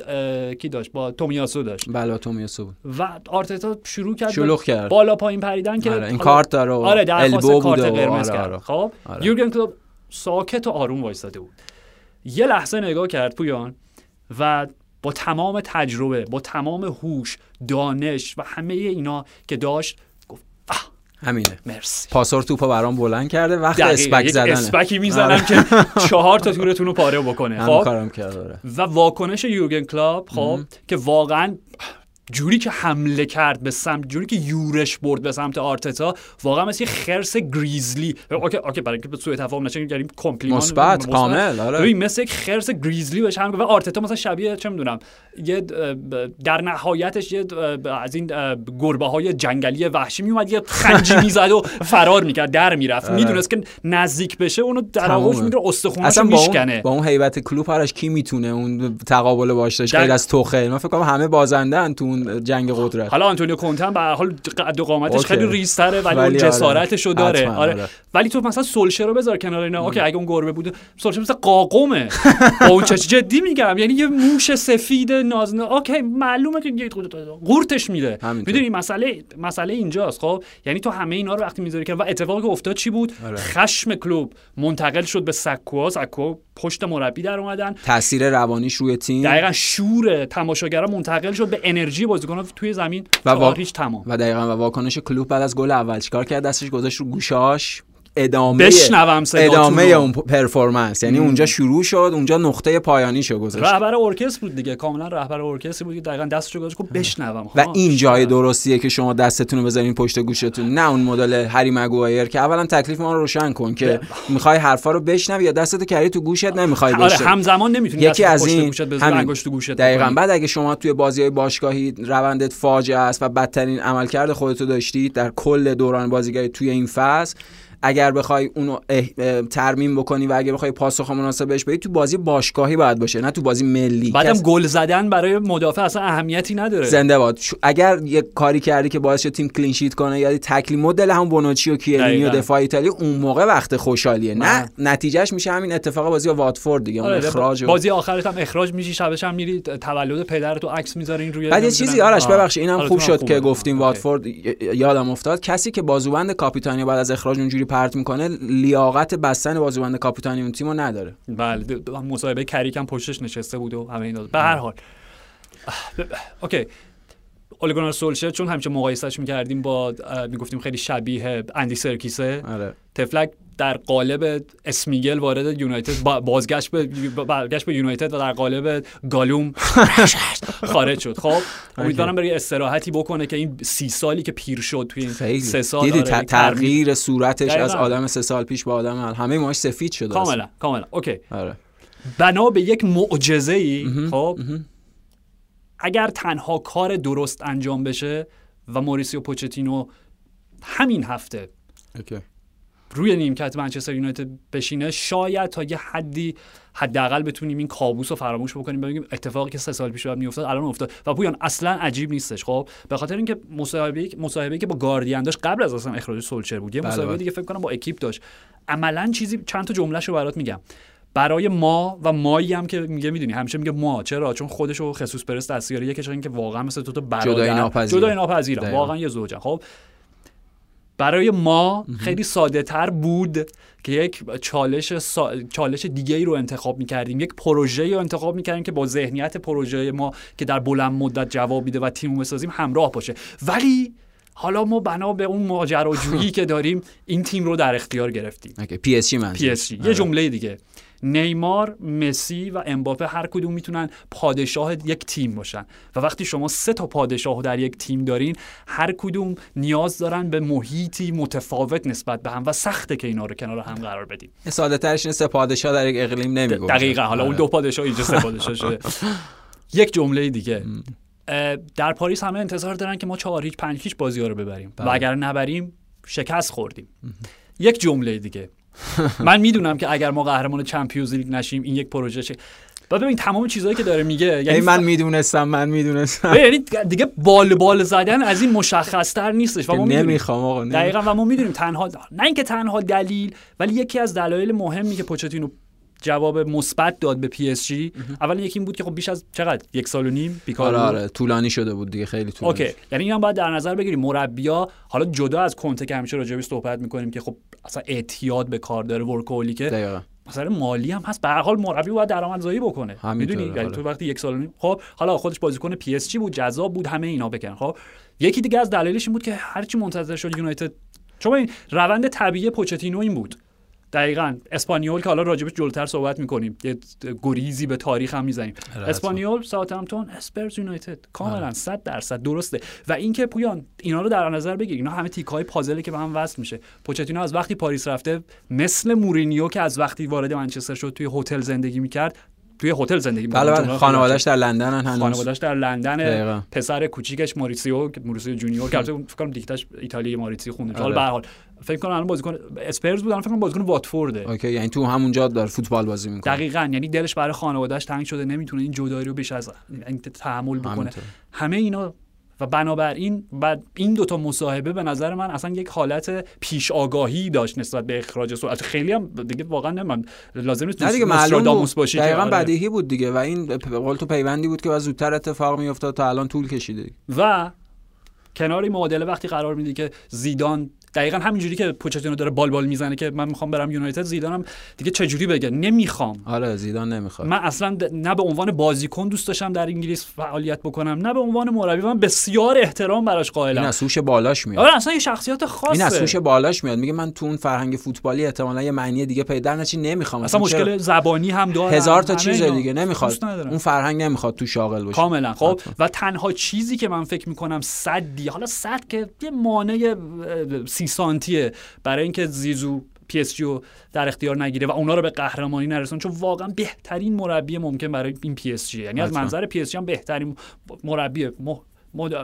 کی داشت؟ با تومیاسو داشت. بله تومیاسو بود. و آرتتا شروع کرد شلوغ کرد. بالا پایین پریدن که این کارت داره آره درخواست کارت قرمز کرد. خب یورگن کلوپ ساکت و آروم وایساده بود. یه لحظه نگاه کرد پویان و با تمام تجربه با تمام هوش دانش و همه اینا که داشت گفت همینه. مرسی. پاسور توپو برام بلند کرده وقت اسپک زدنه. اسپکی می‌زنم آره. که چهار تا تورتون رو پاره بکنه. خب؟ کارم کرده و واکنش یورگن کلوپ خب؟ که واقعا جوری که حمله کرد به سمت جوری که یورش برد به سمت آرتتا واقعا مثل یه خرس grizzly. okay okay برای اینکه سوء تفاهم نشه یعنی compliment مثبت کامل آره. مثل یک خرس grizzly بهش هم و آرتتا مثلا شبیه چه می‌دونم یه در نهایتش یه از این گربه های جنگلی وحشی میومد یه چنگی می‌زد و [laughs] فرار می‌کرد در می‌رفت. آره. می‌دونست که نزدیک بشه اونو در آغوش می‌گیره استخوناشو میشکنه. با اون هیبت کلوپ آرش کی می‌تونه اون تقابل باشه غیر از توخل؟ من فکر کنم همه بازنده تو اون جنگ قدرت. حالا آنتونیو کونته به حال قد و قامتش خیلی ریزتره ولی, ولی اون آره. جسارتشو داره. آره. آره. ولی تو مثلا سولشر رو بذار کنار اینا. okay اگه اون گربه بوده سولشر مثلا قاقمه. [laughs] با اون جدی میگم. یعنی یه موش سفید نازنه. okay معلومه که قورتش میده. می‌دونی مسئله مسئله اینجاست. خب یعنی تو همه اینا رو وقتی می‌ذاری که و اتفاقی که افتاد چی بود؟ آره. خشم کلوپ منتقل شد به سکوها سکو پشت مربی در اومدن. تاثیر روانیش روی تیم. دقیقا شور تماشاگرا منتقل شد به انرژی بازیکن‌ها توی زمین. و وا... تمام. و دقیقا و واکنش کلوب بعد از گل اول. چیکار کرد؟ دستش گذاشت رو گوشاش. ادامه بشنوم ادامه اون پرفورمنس. یعنی اونجا شروع شد اونجا نقطه پایانی شو گذاشت. رهبر ارکستر بود دیگه. کاملا رهبر ارکستر بود که دقیقاً دستشو گذاشت. گفت بشنوم. و این جای درستیه که شما دستتون رو بذارین پشت گوشتون. نه اون مدل هری مگوایر که اولا تکلیف ما رو روشن کن که می‌خوای حرفا رو بشنوی یا دستتو کردی تو گوشت نمی‌خوای آره همزمان نمی‌تونی یکی از این تو گوشت دقیقاً. بعد اگه شما توی بازی های باشگاهی روندت فاجعه است و بدترین عملکرد خودتو داشتی در کل دوران بازیگری توی این فصل اگر بخوای اونو ترمیم بکنی و اگر بخوای پاسخ مناسب بهش بدی تو بازی باشگاهی باید باشه نه تو بازی ملی. بعدم کس... گل زدن برای مدافع اصلا اهمیتی نداره. زنده باد. اگر یه کاری کردی که باعث تیم کلین شیت کنه یا تکلی مدل هم بونوچی و کیلینی و دفاع ایتالیا اون موقع وقت خوشحالیه. نه, نه. نتیجهش میشه همین اتفاق بازی با واتفورد دیگه آره اخراج بازی آخرت هم اخراج میشی شبش هم میری تولد پدرتو عکس می‌ذارین روی بعد یه چیزی آرش ببخشید اینم خوب شد که گفتیم واتفورد یادم افتاد. کسی که بازوبند کاپیتانی بعد از اخراج اونجوری پرت می‌کنه لیاقت بستن بازوبند کاپیتانی اون تیمو نداره. بله مصاحبه کریکم پشتش نشسته بود و همه اینا. به هر حال. اوکی. اولگونار سولشر چون همیشه مقایسهش می‌کردیم با می‌گفتیم خیلی شبیه اندی سرکیسه. آره. تفلک در قالب اسمیگل وارد یونایتد بازگشت به برگشت به یونایتد و در قالب گالوم [laughs] خارج شد. خب امیدوارم برای استراحتی بکنه که این سی سالی که پیر شد توی این سه سال دیدی آره تغییر صورتش از آدم سه سال پیش به آدم همه ماش سفید شده کاملا کاملا. اوکی. آره. بنا به یک معجزه ای خب اگر تنها کار درست انجام بشه و موریسیو پوچتینو همین هفته okay. روی نیمکت منچستر یونایتد بشینه شاید تا یه حدی حداقل بتونیم این کابوس رو فراموش بکنیم ببینیم اتفاقی که سه سال پیش بعد میافتاد الان افتاد. و پویان اصلا عجیب نیستش خب؟ به خاطر اینکه مصاحبه مصاحبه که با گاردین داشت قبل از اصلا اخراج سولشر بود. یه بله، مصاحبه بله. دیگه فکر کنم با اکیپ داشت. عملا چیزی چند تا جملهشو برات میگم. برای ما و مایی هم که میگه می‌دونی همیشه میگه ما. چرا؟ چون خودش و خسوس پرز دستیاری یکیش که واقعا مثل دو تا برادر جدای ناپذیر. واقعا یه زوجن خب؟ برای ما خیلی ساده تر بود که یک چالش سا... چالش دیگه ای رو انتخاب می‌کردیم. یک پروژه رو انتخاب می‌کردیم که با ذهنیت پروژه ما که در بلند مدت جواب میده و تیم بسازیم همراه باشه. ولی حالا ما بنا به اون ماجراجویی [laughs] که داریم این تیم رو در اختیار گرفتیم. پی اس جی پی اس جی. یه جمله دیگه. نیمار مسی و امباپه هر کدوم می‌تونن پادشاه یک تیم باشن. و وقتی شما سه تا پادشاه در یک تیم دارین هر کدوم نیاز دارن به محیطی متفاوت نسبت به هم و سخته که اینا رو کنار هم قرار بدیم ساده ترش سه پادشاه در یک اقلیم نمیگه دقیقا. حالا اون آره. دو پادشاه اینجا سه پادشاه شده. [laughs] یک جمله دیگه. در پاریس همه انتظار دارن که ما چهار هیچ پنج هیچ بازی ها رو ببریم. و بله. اگر نبریم شکست خوردیم. یک جمله دیگه. [laughs] من می‌دونم که اگر ما قهرمان چمپیونز لیگ نشیم این یک پروژه شه. بعد ببین تمام چیزهایی که داره میگه یعنی من می‌دونستم من می‌دونستم یعنی دیگه بال بال زدن از این مشخصتر نیستش و ما نمی‌خوام آقا دقیقاً و ما می‌دونیم تنها نه اینکه تنها دلیل ولی یکی از دلایل مهمی که پوچتینو جواب مثبت داد به پی اس جی اول یکی این بود که خب بیش از چقدر؟ یک سال و نیم؟ بیکار آره آره طولانی شده بود دیگه خیلی طولانی okay. یعنی اینم باید در نظر بگیریم. مربیا حالا جدا از کنته که همیشه راجع صحبت می‌کنیم که خب اصلا اعتیاد به کار داره workaholic ه دقیقاً. مسئله مالی هم هست. به هر حال مربی باید درآمدزایی بکنه. می‌دونی؟ یعنی تو وقتی یک سال نیم خب حالا خودش بازیکن پی اس جی بود جذاب بود همه اینا بکن خب یکی دیگه از دلایلش این بود که هرچی منتظر شد یونایتد چون این روند طبیعی پوچتینو این بود. دقیقا. اسپانیول که حالا راجبش جلوتر صحبت می‌کنیم. یه گریزی به تاریخ هم می‌زنیم. اسپانیول ساوثهمپتون اسپرز یونایتد کاملا 100 آره. درصد درسته. و اینکه پویان اینا رو در نظر بگیر. اینا همه تیک های پازلی که به هم وصل میشه. پوچتینو از وقتی پاریس رفته مثل مورینیو که از وقتی وارد منچستر شد توی هتل زندگی می‌کرد توی هتل زندگی بله بله خانواده‌اش در لندن هنوز. خانواده‌اش در لندن. پسر کوچیکش موریسیو موریسیو جونیور که [laughs] فکر کنم دیکته‌اش ایتالیایی موریسیو خونده. حالا به هر حال فکر کنم الان بازیکن اسپرز بود الان فکر کنم بازیکن واتفورده. okay یعنی تو همونجا داره فوتبال بازی می‌کنه. دقیقاً یعنی دلش برای خانواده‌اش تنگ شده نمی‌تونه این جدایی رو بیش از این تحمل بکنه. همه اینا و بنابراین بعد این دوتا مصاحبه به نظر من اصلا یک حالت پیش آگاهی داشت نسبت به اخراج سولشر خیلی هم دیگه واقعا نمیم لازم نیست دیگه معلوم باشی دقیقاً آره. بدیهی بود دیگه و به قول تو پیوندی بود که زودتر اتفاق میافتاد تا الان طول کشیده. و کنار این معادله وقتی قرار میدی که زیدان دقیقا همینجوری که پوچتینو داره بال بال می‌زنه که من می‌خوام برم یونایتد زیدانم دیگه چه جوری بگه؟ نمی‌خوام. آره زیدان نمی‌خواد. من اصلا نه به عنوان بازیکن دوست داشتم در انگلیس فعالیت بکنم نه به عنوان مربی من بسیار احترام براش قائلم. این از بالاش میاد. آره اصلا یه شخصیت خاصه. این از بالاش میاد. میگه من تو اون فرهنگ فوتبالی احتمالاً یه معنی دیگه پیدا نچی نمی‌خوام. اصلا مشکل زبانی هم داره هزار تا چیز دیگه نمی‌خواد. اون فرهنگ نمی‌خواد تو شاغل باشه. کاملا. خب و تنها چیزی که من فکر می‌کنم صدی حالا صد که یه مانع سی سانتیه برای اینکه زیزو پی اس جی در اختیار نگیره و اونا رو به قهرمانی نرسون چون واقعا بهترین مربی ممکن برای این پی اس جی یعنی از منظر پی اس جی هم بهترین مربی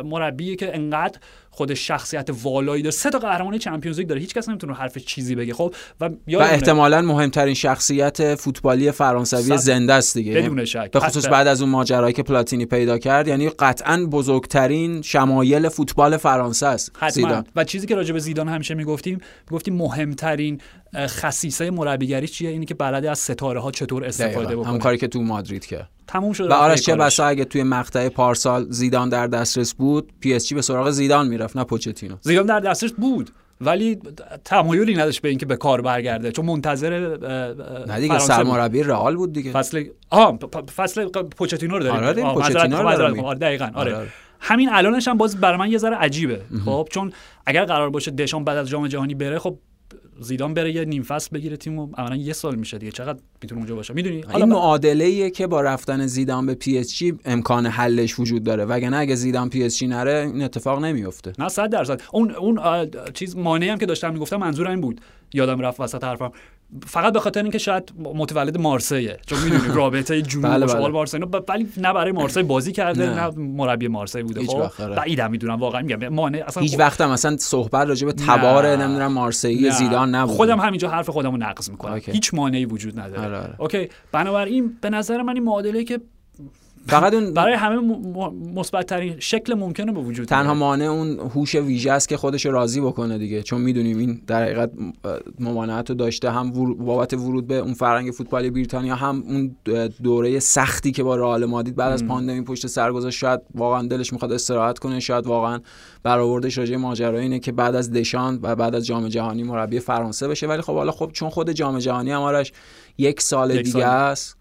مربی که انقدر خود شخصیت والایی داره. سه تا قهرمانی Champions League داره. هیچ کس نمی‌تونه حرف چیزی بگه. خب و, و احتمالا مهمترین شخصیت فوتبالی فرانسوی زنده است دیگه. بدون شک. به خصوص بعد از اون ماجرایی که پلاتینی پیدا کرد یعنی قطعا بزرگترین شمایل فوتبال فرانسه است. زیدان. و چیزی که راجع به زیدان همیشه می‌گفتیم می‌گفتیم مهمترین خصیصه مربیگری چیه؟ اینی که بلده از ستاره ها چطور استفاده بکنه همون کاری که تو مادرید کرد تموم شد و آرش چه بسا اگه توی مقطع پارسال زیدان در دسترس بود پی اس جی به سراغ زیدان می‌رفت نه پوچتینو. زیدان در دسترس بود ولی تمایلی نداشت به اینکه به کار برگرده چون منتظر نه دیگه سرمربی رئال بود دیگه. فصل آها فصل پوچتینو رو داریم. آره پوچتینو رو داریم. آره دقیقاً آره. آره. همین الانش هم باز برای من یه ذره عجیبه. خب چون اگر قرار باشه دشان بعد از جام جهانی بره خب زیدان بره یه نیم فصل بگیره تیمو عملا یه سال میشه دیگه. چقدر می‌تونه اونجا باشه؟ می‌دونی؟ این معادله ایه که با رفتن زیدان به پی اس جی امکان حلش وجود داره. وگرنه اگه زیدان پی اس جی نره این اتفاق نمیفته نه 100 درصد. اون اون چیز مانعی هم که داشتم می‌گفتم منظور این بود. یادم رفت وسط حرفم. فقط به خاطر اینکه شاید متولد مارسیه. چون می‌دونی [laughs] رابطه جنوب بله بله. مارسی ولی نه برای مارسی بازی کرده نه, نه مربی مارسی بوده. خب آره. بعیدم می‌دونم واقعا میگم. مانع اصلا هیچ وقت هم مثلا صحبت راجع به تبار نمی‌دونم مارسی زیدان نبود. خودم همینجا حرف خودمو نقض می‌کنم. هیچ مانعی وجود نداره. آره آره. اوکی. بنابراین به نظر من این معادله که فقط اون برای همه مثبت ترین شکل ممکنه به وجود تنها مانع اون هوش ویژه است که خودش راضی بکنه دیگه. چون می‌دونیم این در حقیقت ممانعت رو داشته. هم بابت ورود به اون فرهنگ فوتبالی بریتانیا هم اون دوره سختی که با رئال مادید بعد از پاندمی پشت سر گذاشت شاید واقعا دلش می‌خواد استراحت کنه. شاید واقعا برآوردش راجع ماجرا اینه که بعد از دشان و بعد از جام جهانی مربی فرانسه بشه. ولی خب حالا خب چون خود جام جهانی هم یک سال دیگه است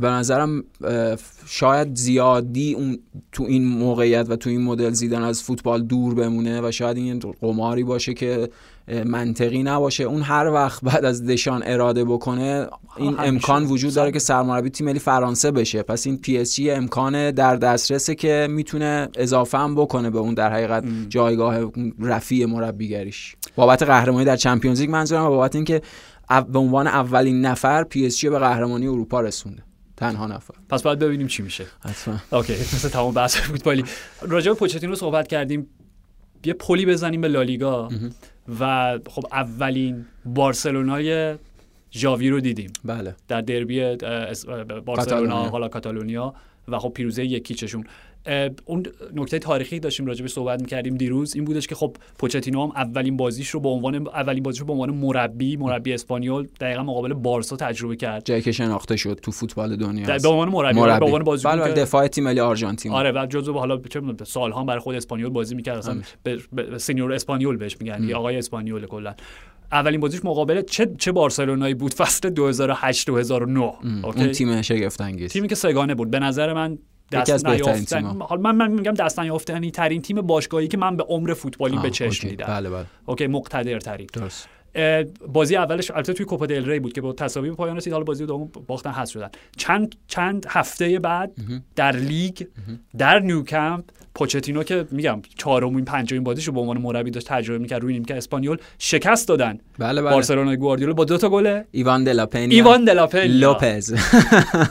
به نظرم شاید زیادی اون تو این موقعیت و تو این مدل زیدن از فوتبال دور بمونه و شاید این قماری باشه که منطقی نباشه. اون هر وقت بعد از دشان اراده بکنه این امکان وجود داره که سرمربی تیم ملی فرانسه بشه. پس این پی اس جی امکان در دسترسه که می‌تونه اضافه هم بکنه به اون در حقیقت جایگاه رفیع مربیگریش. بابت قهرمانی در چمپیونز لیگ منظورم بابت اینکه به عنوان اولین نفر پی اس به قهرمانی اروپا رسونده. تنها نفر. پس باید ببینیم چی میشه. حتما. okay مثل تمام بحث فوتبالی. راجع به پوچتینو صحبت کردیم. یه پلی بزنیم به لالیگا. و خب اولین بارسلونای ژاوی رو دیدیم. بله. در دربی بارسلونا حالا کاتالونیا. و خب پیروزی یک هیچشون. اون نکته تاریخی داشتیم راجع به صحبت می‌کردیم دیروز. این بودش که خب پوچتینو هم اولین بازیش رو به عنوان اولین بازیش رو به عنوان مربی مربی اسپانیول دقیقا مقابل بارسا تجربه کرد. جایی که شناخته شد تو فوتبال دنیا به عنوان مربی, مربی. به عنوان بازیکن بله دفاع تیم ملی آرژانتین. آره و جزو حالا چه سالها برای خود اسپانیول بازی می‌کرد. اصلا به señor اسپانیول بهش میگن یا آقای اسپانیول کلا. اولین بازیش مقابل چه چه بارسلونایی بود؟ فصل 2008 2009 اون تیم شگفت انگیز تیمی که سه گانه بود. به نظر من دست حالا من من میگم دست نیافتنی ترین تیم باشگاهی که من به عمر فوتبالی به چشم دیدم بله بله. okay مقتدر ترین درست بازی اولش البته توی کوپا دل ری بود که با تساوی به پایان رسید. حالا بازی دوم باختن حذف شدن. چند چند هفته بعد در لیگ در نیوکمپ پوچتینو که میگم چهارمین پنجمین بازیشو به عنوان مربی داشت تجربه می‌کرد. روی نیمکت اسپانیول شکست دادن. بله بله. بارسلونا گواردیولا با دو تا گل. ایوان دلاپنیا ایوان دلاپنیا لوپز.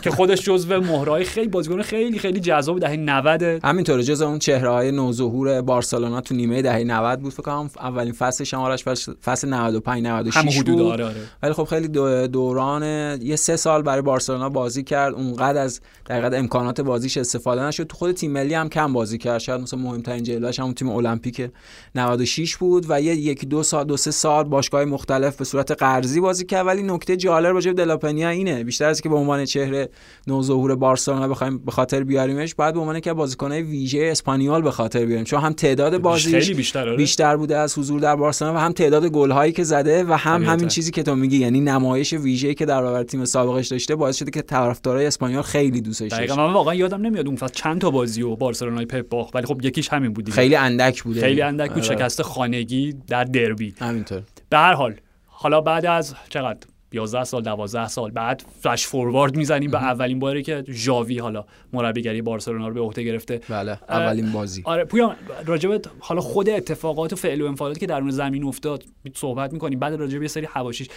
که خودش جزو مهرهای خیلی بازیکن خیلی خیلی جذاب دهه 90 همینطور جزو اون چهره های نوظهور بارسلونا تو نیمه دهه 90 بود فکر کنم اولین فصل شمارش فصل 95 96 بود. آره آره. ولی خب خیلی دوران یه سه سال برای بارسلونا بازی کرد. اونقدر از دقیقاً امکانات بازیش استفاده نشد. تو خود تیم ملی هم کم بازی کرد. شاید مثلا مهمترین جلوهش همون تیم المپیک 96 بود و یه یکی دو سال دو سه سال باشگاه مختلف به صورت قرضی بازی کرد. ولی نکته جالب راجع به دلاپنیا اینه بیشتر از که به عنوان چهره نوظهور بارسلونا بخوایم به خاطر بیاریمش بعد به عنوان که بازیکنای ویژه اسپانیول به خاطر بیاریم. چون هم تعداد بازیش بیشتر, آره. بیشتر بوده از حضور در بارسلونا و هم تعداد گل‌هایی که زده و هم همین چیزی که تو میگی یعنی نمایش ویژه‌ای که در برابر تیم سابقش داشته باعث شده که طرفدارای اسپانیول خیلی دوستش داشته من واقعا یادم نمیاد اون فصل چند تا بازی و بارسلونای پپ باخت ولی خب یکیش همین بود خیلی اندک بوده خیلی اندک بود آره. شکست خانگی در دربی. همینطور. به هر حال حالا بعد از چقدر؟ 11 سال 12 سال بعد فلش فوروارد می‌زنیم به اولین باری که ژاوی حالا مربیگری بارسلونا رو به عهده گرفته. بله اولین بازی. آره پویان راجب حالا خود اتفاقات و فعل و انفعالاتی که درون زمین افتاد صحبت می‌کنیم. بعد راجب یه سری حواشیش.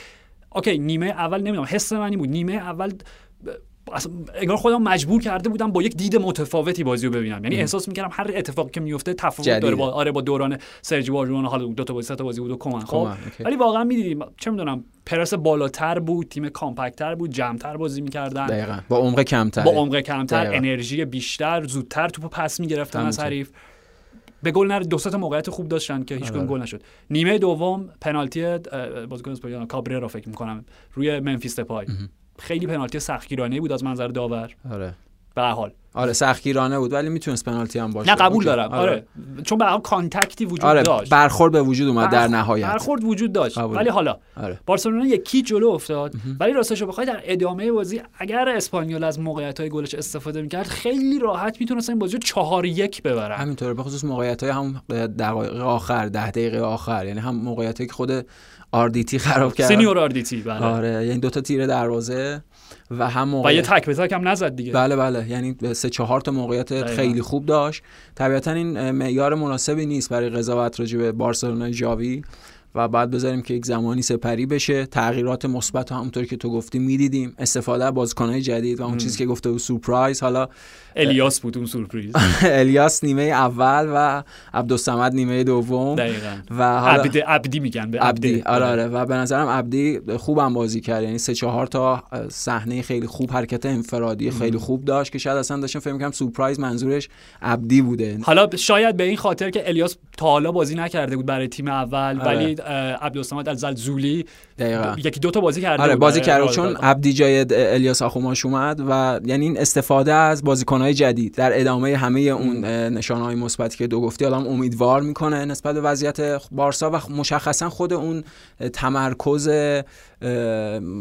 اوکی نیمه اول نمی‌دونم حس من بود. نیمه اول اصلا انگار خودم مجبور کرده بودم با یک دید متفاوتی بازی رو ببینم. یعنی احساس می‌کردم هر اتفاقی که میفته تفاوت داره با آره با دوران سرجی بارجوان حالا دو تا بازی تا بازی بود و کمان خب؟ ولی واقعا می‌دیدیم چه می‌دونم پرس بالاتر بود تیم کامپکتر بود جمعتر بازی می‌کردن. دقیقاً. با عمق کمتر. با عمق کمتر انرژی بیشتر زودتر توپو پس می‌گرفتن از حریف. به گل نر دو تا موقعیت خوب داشتن که هیچ آره. گل نشد. نیمه دوم پنالتی بازیکن اسپانیا کابررا فکر می‌کنم روی منفیس پای خیلی پنالتی سختگیرانه بود از منظر داور. آره. به حال. آره سختگیرانه بود ولی می‌تونست پنالتی هم باشه. نه قبول دارم. آره. آره. چون به حال contact ی وجود آره. داشت. برخورد به وجود اومد در نهایت. برخورد وجود داشت. ولی حالا آره. بارسلونا یکی جلو افتاد. ولی راستش رو بخوای در ادامه بازی اگر اسپانیول از موقعیت های گلش استفاده می‌کرد خیلی راحت می‌تونست این بازی رو 4 یک ببرن. همینطوره به خصوص موقعیت های هم دقایق آخر ده دقیقه آخر. یعنی هم موقعیتی که خود آردیتی خراب کرد. سینیور آردیتی بله. آره یعنی دو تا تیر دروازه و هم موقع... و یه تک به تک هم نزد دیگه. بله بله یعنی سه چهار تا موقعیت خیلی خوب داشت. طبیعتا این معیار مناسبی نیست برای قضاوت راجع به بارسلونا جاوی و بعد بذاریم که یک زمانی سپری بشه. تغییرات مثبت همونطور که تو گفتی می‌دیدیم. استفاده از بازیکن‌های جدید و اون چیزی که گفته بود سورپرایز. حالا الیاس بود اون سورپرایز. [laughs] الیاس نیمه اول و عبدالصمد نیمه دوم. دقیقاً. و حالا عبدی, عبدی میگن به عبدی. آره آره. و به نظرم عبدی خوبم بازی کرد. یعنی سه چهار تا صحنه خیلی خوب حرکت انفرادی خیلی خوب داشت که شاید اصلا داشتم فکر کنم سورپرایز منظورش عبدی بوده. حالا شاید به این خاطر که الیاس تا حالا بازی نکرده بود برای تیم اول آره. ولی عبدالصمد از زلزولی یکی دو تا بازی کرده آره بازی کرد چون عبدی جای الیاس آخوماش اومد و یعنی این استفاده از بازیکنهای جدید در ادامه همه اون نشانهای مثبتی که دو گفتی الان امیدوار می‌کنه نسبت به وضعیت بارسا و مشخصا خود اون تمرکز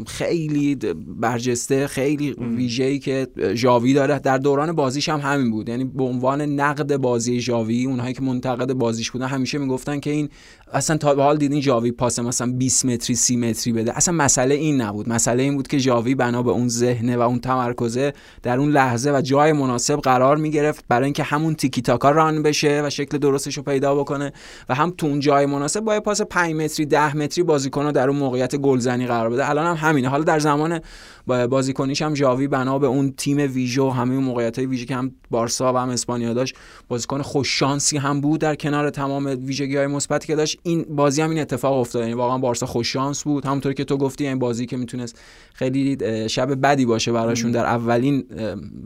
خیلی برجسته خیلی ویژه‌ای که ژاوی داره. در دوران بازیش هم همین بود. یعنی به عنوان نقد بازی ژاوی اونهایی که منتقد بازیش بودن همیشه می‌گفتن که این اصلا تا به حال دیدین ژاوی پاس مثلا 20 متری 30 متری بده. اصلا مسئله این نبود. مسئله این بود که ژاوی بنا به اون ذهنه و اون تمرکزه در اون لحظه و جای مناسب قرار می‌گرفت برای اینکه همون تیکی تاکا ران بشه و شکل درستش رو پیدا بکنه و هم تو اون جای مناسب با پاس 5 متری 10 متری بازیکن در اون موقعیت گلزنی قرار بده. الان هم همینه. حالا در زمان بازیکنیش هم جاوی بنا به اون تیم ویژو همه اون موقعیت های ویژه که هم بارسا و هم اسپانیا داشت بازیکن خوش شانسی هم بود در کنار تمام ویژگی های مثبتی که داشت. این بازی هم این اتفاق افتاد. یعنی واقعا بارسا خوش شانس بود. همونطوری که تو گفتی این بازی که می‌تونست خیلی شب بدی باشه براشون در اولین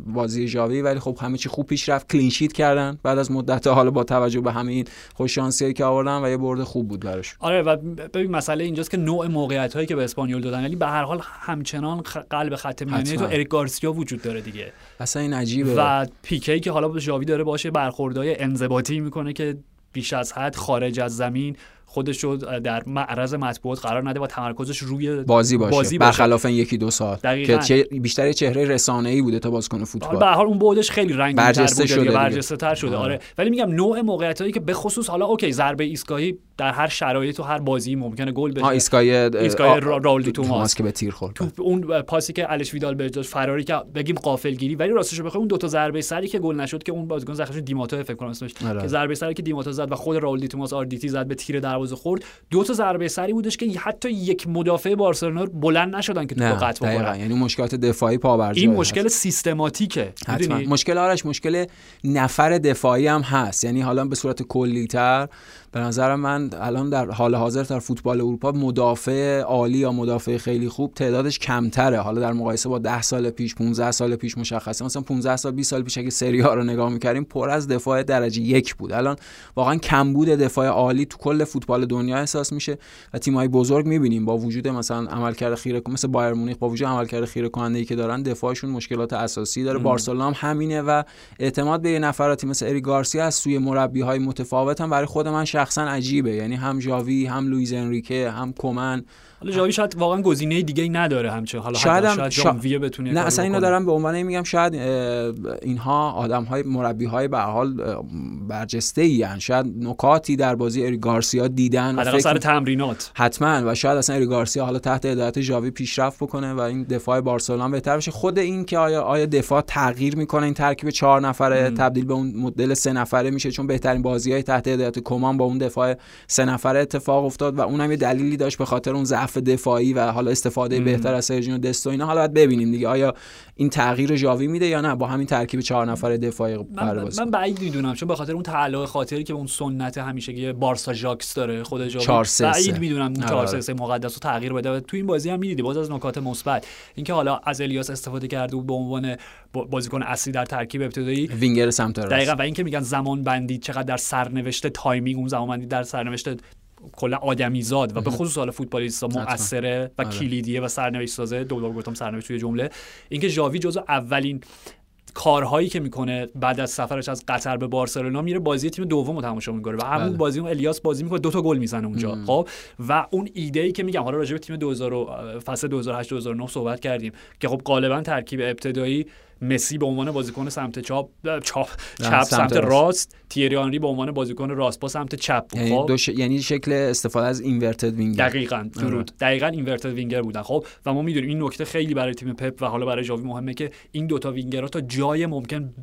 بازی جاوی ولی خب همه چی خوب پیش رفت. کلین شیت کردن. بعد از مدت حالا با توجه به همین خوش شانسی که آوردن و یه برد خوب بود براش آره و ببین مسئله اینجاست که نوع موقعیت هایی که به اسپانیول دادن. ولی به هر حال همچنان قلب خط میانی تو اریک گارسیا وجود داره دیگه. اصلا این عجیبه. و پیکی که حالا جاوی داره باشه برخوردهای انضباطی می‌کنه که بیش از حد خارج از زمین. خودش رو در معرض مطبوعات قرار نده و تمرکزش روی بازی باشه, بازی باشه. برخلاف این یکی دو سال. دقیقا. که بیشتر چهره رسانه ای بوده تا بازیکن فوتبال. به حال اون بعدش خیلی رنگین تر بوده شده برجسته تر شده. آره. آره. ولی میگم نوع موقعیت هایی که به خصوص حالا okay ضربه ایستگاهی در هر شرایط و هر بازی ممکنه گل بشه. ایستگاهی ایستگاهی راول دی توماس. که به تیر خورد. تو اون پاسی که الش ویدال داد فراری که بگیم غافلگیری ولی راستش بخوای اون دو تا ضربه سری که گل نشد که اون بازیکن زخمش دیماتو فکر کنم اسمش آره. که ضربه سری که دیماتو زد و خود راول دی توماس آردیتی زد به تیر دروازه خورد. دو تا ضربه سری بودش که حتی یک مدافع بارسلونا بلند نشدن که توپو قطع بکنن یعنی مشکلات دفاعی پا این مشکل سیستماتیکه مشکل آرش مشکل نفر دفاعی هم هست. یعنی حالا به صورت کلیتر به نظر من الان در حال حاضر در فوتبال اروپا مدافع عالی یا مدافع خیلی خوب تعدادش کمتره. حالا در مقایسه با 10 سال پیش 15 سال پیش مشخصه. مثلا 15 سال 20 سال پیش اگه سری آ رو نگاه می‌کردیم پر از دفاع درجه یک بود. الان واقعا کمبود دفاع عالی تو کل فوتبال دنیا احساس میشه و تیم‌های بزرگ می‌بینیم. با وجود مثلا عملکرد خیره مثل بایر مونیخ با وجود عملکرد خیره کننده ای که دارن دفاعشون مشکلات اساسی داره. بارسلونا هم همینه و اعتماد به نفراتی مثل اری گارسیا از سوی مربی‌های متفاوت هم برای خود من شخصا عجیبه. یعنی هم جاوی هم لویز انریکه هم کومن. حالا جاوی شاید واقعا گزینه دیگه ای نداره همچه حالا شاید, هم شاید بتونه نه اصلا اینو دارم به عنوان میگم شاید اینها آدم های مربی های به حال برجسته ای هن. شاید نکاتی در بازی اری گارسیا دیدن فکر... سر تمرینات. حتما. و شاید اصلا اری گارسیا حالا تحت هدایت جاوی پیشرفت بکنه و این دفاع بارسلونا بهتر بشه. خود این که آیا آیا دفاع تغییر می‌کنه این ترکیب چهار نفره تبدیل به اون مدل سه نفره میشه چون بهترین بازی های تحت هدایت کمان با اون دفاع سه نفره اتفاق افتاد و اونم یه دلیلی داشت به خاطر اون ضعف دفاعی و حالا استفاده بهتر از سرجینو دستو اینا. حالا باید ببینیم دیگه. آیا این تغییر جاوی میده یا نه؟ با همین ترکیب چهار نفر دفاعی من, من بعید می‌دونم چون به خاطر اون تعلق خاطری که اون سنت همیشگی بارسا آژاکس داره خود جاوی بعید می‌دونم اون 4 3 مقدس رو تغییر بده. تو این بازی هم می‌دیدی باز از نکات مثبت. اینکه حالا از الیاس استفاده کرده و به عنوان بازیکن اصلی در ترکیب ابتدایی. وینگر سمت راست. دقیقاً و اینکه میگن زمان بندی چقدر در سرنوشت timing اون زمان بندی در سرنوشت کلا آدمیزاد و به خصوص حالا فوتبالیستا مؤثره و آره. کلیدیه و سرنوشت سازه دو گفتم سرنوشت توی جمله. اینکه ژاوی جزو اولین کارهایی که می‌کنه بعد از سفرش از قطر به بارسلونا میره بازی تیم دوم رو تماشا می‌کنه و همون بله. بازی اون الیاس بازی می‌کنه دو تا گل می‌زنه اونجا خب؟ و اون ایده ای که میگم حالا راجع به تیم 2000 فصل 2008 2009 صحبت کردیم که خب غالبا ترکیب ابتدایی مسی به عنوان بازیکن سمت چاپ چاپ چپ سمت, راست. تیری آنری به عنوان بازیکن راست با سمت چپ بود یعنی, خب؟ ش... یعنی شکل استفاده از inverted winger دقیقاً درود. آره. دقیقاً inverted winger بودن خب؟ و ما می‌دونیم این نکته خیلی برای تیم پپ و حالا برای جاوی مهمه که این دوتا وینگرها تا جای ممکن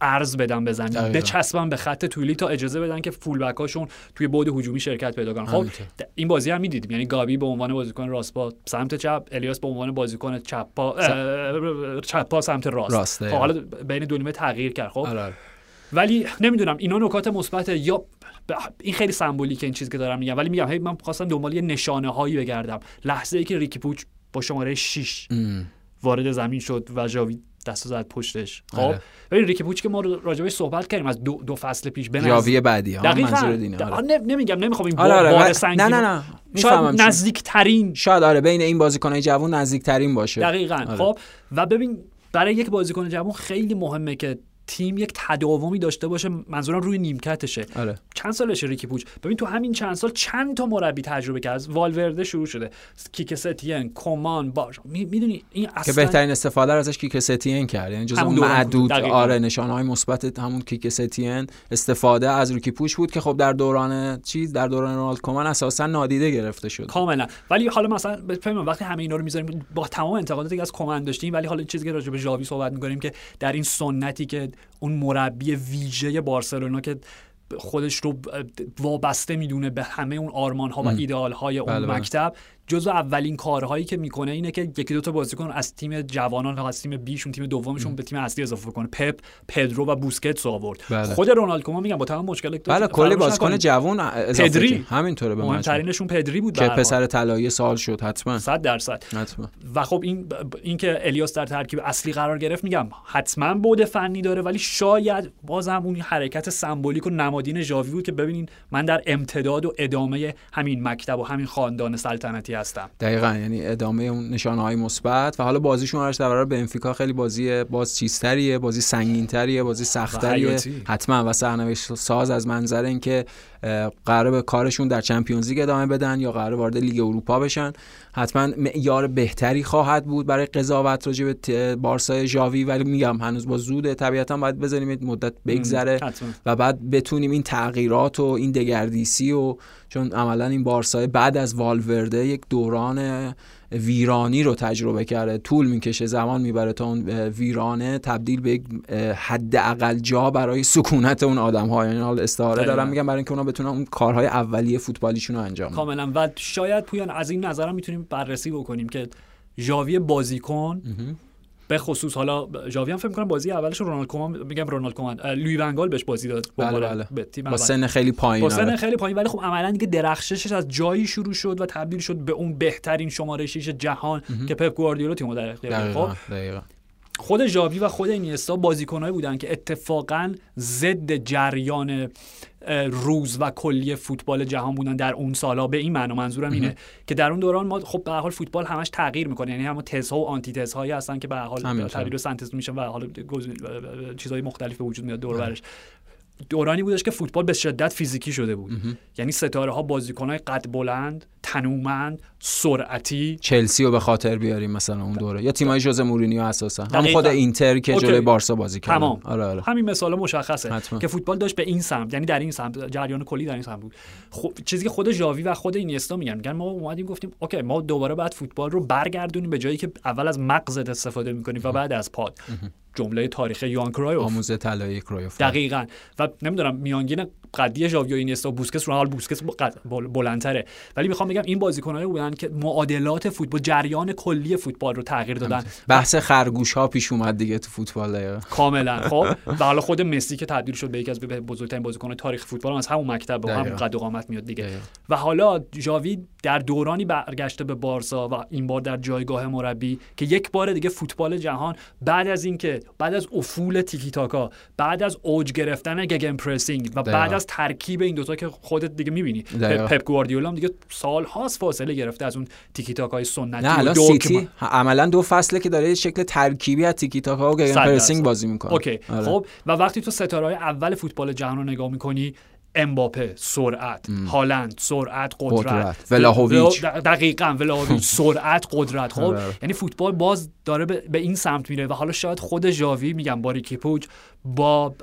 ارز بدن بزنن بچسبن به خط طولی تا اجازه بدن که فول هاشون توی بعد هجومی شرکت پیدا کنن. خب این بازی هم می‌دیدیم. یعنی گابی به عنوان بازیکن راست با سمت چپ الیاس به عنوان بازیکن چپ پا چپ پا سمت راست, راست خب حالا بین دو نیمه تغییر کرد. خب آره. ولی نمی‌دونم اینا نکات مثبت یا این خیلی سمبولیکه این چیزی که دارم میگم. ولی میگم هی من خواستم دنبال یه نشانه هایی بگردم. لحظه ای که ریکی پوچ با شماره 6 وارد زمین شد و جاوید دست زد پشتش خب آره. ببین ریکی پوچ که ما راجبش صحبت کردیم از دو, دو فصل پیش به جاوی بعدی ها منظور دینه آره. نمیگم نمی‌خوام این آره آره. بار نه نه نه شاید نزدیک ترین شاید آره بین این بازیکنای جوان نزدیک ترین باشه دقیقاً آره. خب و ببین برای یک بازیکن جوان خیلی مهمه که تیم یک تداومی داشته باشه منظورم روی نیمکتشه. آره. چند سالشه ریکی پوچ؟ ببین تو همین چند سال چند تا مربی تجربه کرد؟ از والورده شروع شده. کیک ستین کمان باش. می‌دونی این اصلا که بهترین استفاده رو ازش کیک ستین کرد. یعنی جزو معدود آره نشانه های مثبت همون کیک ستین استفاده از ریکی پوچ بود که خب در دوران چیز در دوران رونالد کومان اساسا نادیده گرفته شد. کاملا. ولی حالا مثلا ببین وقتی همه اینا رو می‌ذاریم با تمام انتقاداتی که از کومان داشتیم ولی حالا چیزی که راجع به ژاوی صحبت می‌کنیم که در این سنتی که اون مربی ویژه بارسلونا که خودش رو وابسته می‌دونه به همه اون آرمان ها و ایدئال های اون بله، بله. مکتب جزو اولین کارهایی که می‌کنه اینه که یکی دو تا بازیکن از تیم جوانان از تیم بیشون تیم دومشون به تیم اصلی اضافه کنه. پپ پدرو و بوسکتس آورد. بله. خود رونالد کومان میگم با تمام مشکل بله کلی بازیکن جوان پدری. همینطوره به مهمترینشون پدری بود که پسر طلایی سال شد حتما. 100 درصد. حتما. و خب این اینکه الیاس در ترکیب اصلی قرار گرفت میگم حتما بود فنی داره ولی شاید باز هم اون حرکت سمبولیک و نمادین ژاوی بود که ببینین من در امتداد و ادامه همین مکتب و همین خاندان سلطنتی هستم. دقیقا یعنی ادامه اون نشانه های مثبت و حالا بازیشون راش در برابر بنفیکا خیلی بازی باز چیزتریه بازی سنگینتریه بازی سختتریه. حتما و سرنوشت ساز از منظر اینکه قرار به کارشون در چمپیونز لیگ ادامه بدن یا قرار وارد لیگ اروپا بشن. حتما معیار بهتری خواهد بود برای قضاوت راجع به بارسای ژاوی ولی میگم هنوز با زود طبیعتا باید بذاریم مدت بگذره و بعد بتونیم این تغییرات و این دگردیسی و چون عملا این بارسای بعد از والورده یک دوران ویرانی رو تجربه کرده. طول می‌کشه زمان می‌بره تا اون ویرانه تبدیل به یک حد اقل جا برای سکونت اون آدم ها یعنی حال استعاره دارم میگم برای اینکه اونا بتونن اون کارهای اولیه فوتبالیشون رو انجام کاملا. و شاید پویان از این نظرم می‌تونیم بررسی بکنیم که ژاوی بازیکن به خصوص حالا ژاوی هم فکر کنم بازی اولش رونالد کومان میگم رونالد کومان. لوی ونگال بهش بازی داد. بله بله. به تیم با سن خیلی پایین با سن آره. خیلی پایین. ولی خب عملا دیگه درخششش از جایی شروع شد و تبدیل شد به اون بهترین شماره 6 جهان که پپ گواردیولا تیمو در اختیار خب؟ خود ژاوی و خود اینیستا بازیکنایی بودن که اتفاقا ضد جریان روز و کلی فوتبال جهان بودن در اون سالا. به این معنا منظورم اینه که در اون دوران ما خب به حال فوتبال همش تغییر می‌کنه. یعنی هم تزها و آنتی تزهایی هستن که به حال تغییر و سنتز میشن و حالا چیزهای مختلف به وجود میاد دور برش. دورانی بودش که فوتبال به شدت فیزیکی شده بود. یعنی ستاره ها بازیکن های قد بلند تنومند سرعتی. چلسی رو به خاطر بیاریم مثلا اون دوره. یا تیمای ژوزه مورینیو اساسا. هم خود اینتر که جلوی بارسا بازی کرد تمام. آره آره. همین مثال مشخصه حتما. که فوتبال داشت به این سمت یعنی در این سمت جریان کلی در این سمت بود. خب چیزی که خود ژاوی و خود اینیستا میگن میگن ما اومدیم گفتیم okay ما دوباره باید فوتبال رو برگردونیم به جایی که اول از مغزت استفاده می‌کنیم و بعد از پات. جمله تاریخی یوان کرایوف. آموزه طلایی کرایوف. دقیقاً. و نمی‌دونم میانگین قدی ژاوی و اینیستا بوسکس رو حال بوسکس بلندتره. ولی می‌خوام بگم این بازیکنایی بودن که معادلات فوتبال جریان کلی فوتبال رو تغییر دادن. بحث خرگوش ها پیش اومد دیگه تو فوتبال. کاملا. [laughs] خب و حالا خود مسی که تبدیل شد به یکی از بزرگترین بازیکن تاریخ فوتبال از همون مکتب و همون قد و قامت میاد دیگه. و حالا ژاوی در دورانی برگشته به بارسا و این بار در جایگاه مربی که یک بار دیگه فوتبال جهان بعد از اینکه بعد از افول تیکی تاکا بعد از اوج گرفتن گگن پرسینگ و بعد از ترکیب این دوتا که خودت دیگه می‌بینی. پپ گواردیولا دیگه سال هاست فاصله گرفته از اون تیکی تاکای سنتی نه الان سیتی عملا دو فصله که داره شکل ترکیبی از تیکی تاکا و گگن پرسینگ بازی می‌کنه. اوکی. آره. خب و وقتی تو ستاره اول فوتبال جهان رو نگاه می‌کنی امباپه سرعت. هالند سرعت قدرت, ولاهویچ دقیقا ولاهویچ [laughs] سرعت قدرت. خب. یعنی فوتبال باز داره به این سمت میره و حالا شاید خود ژاوی میگم با ریکی پوچ با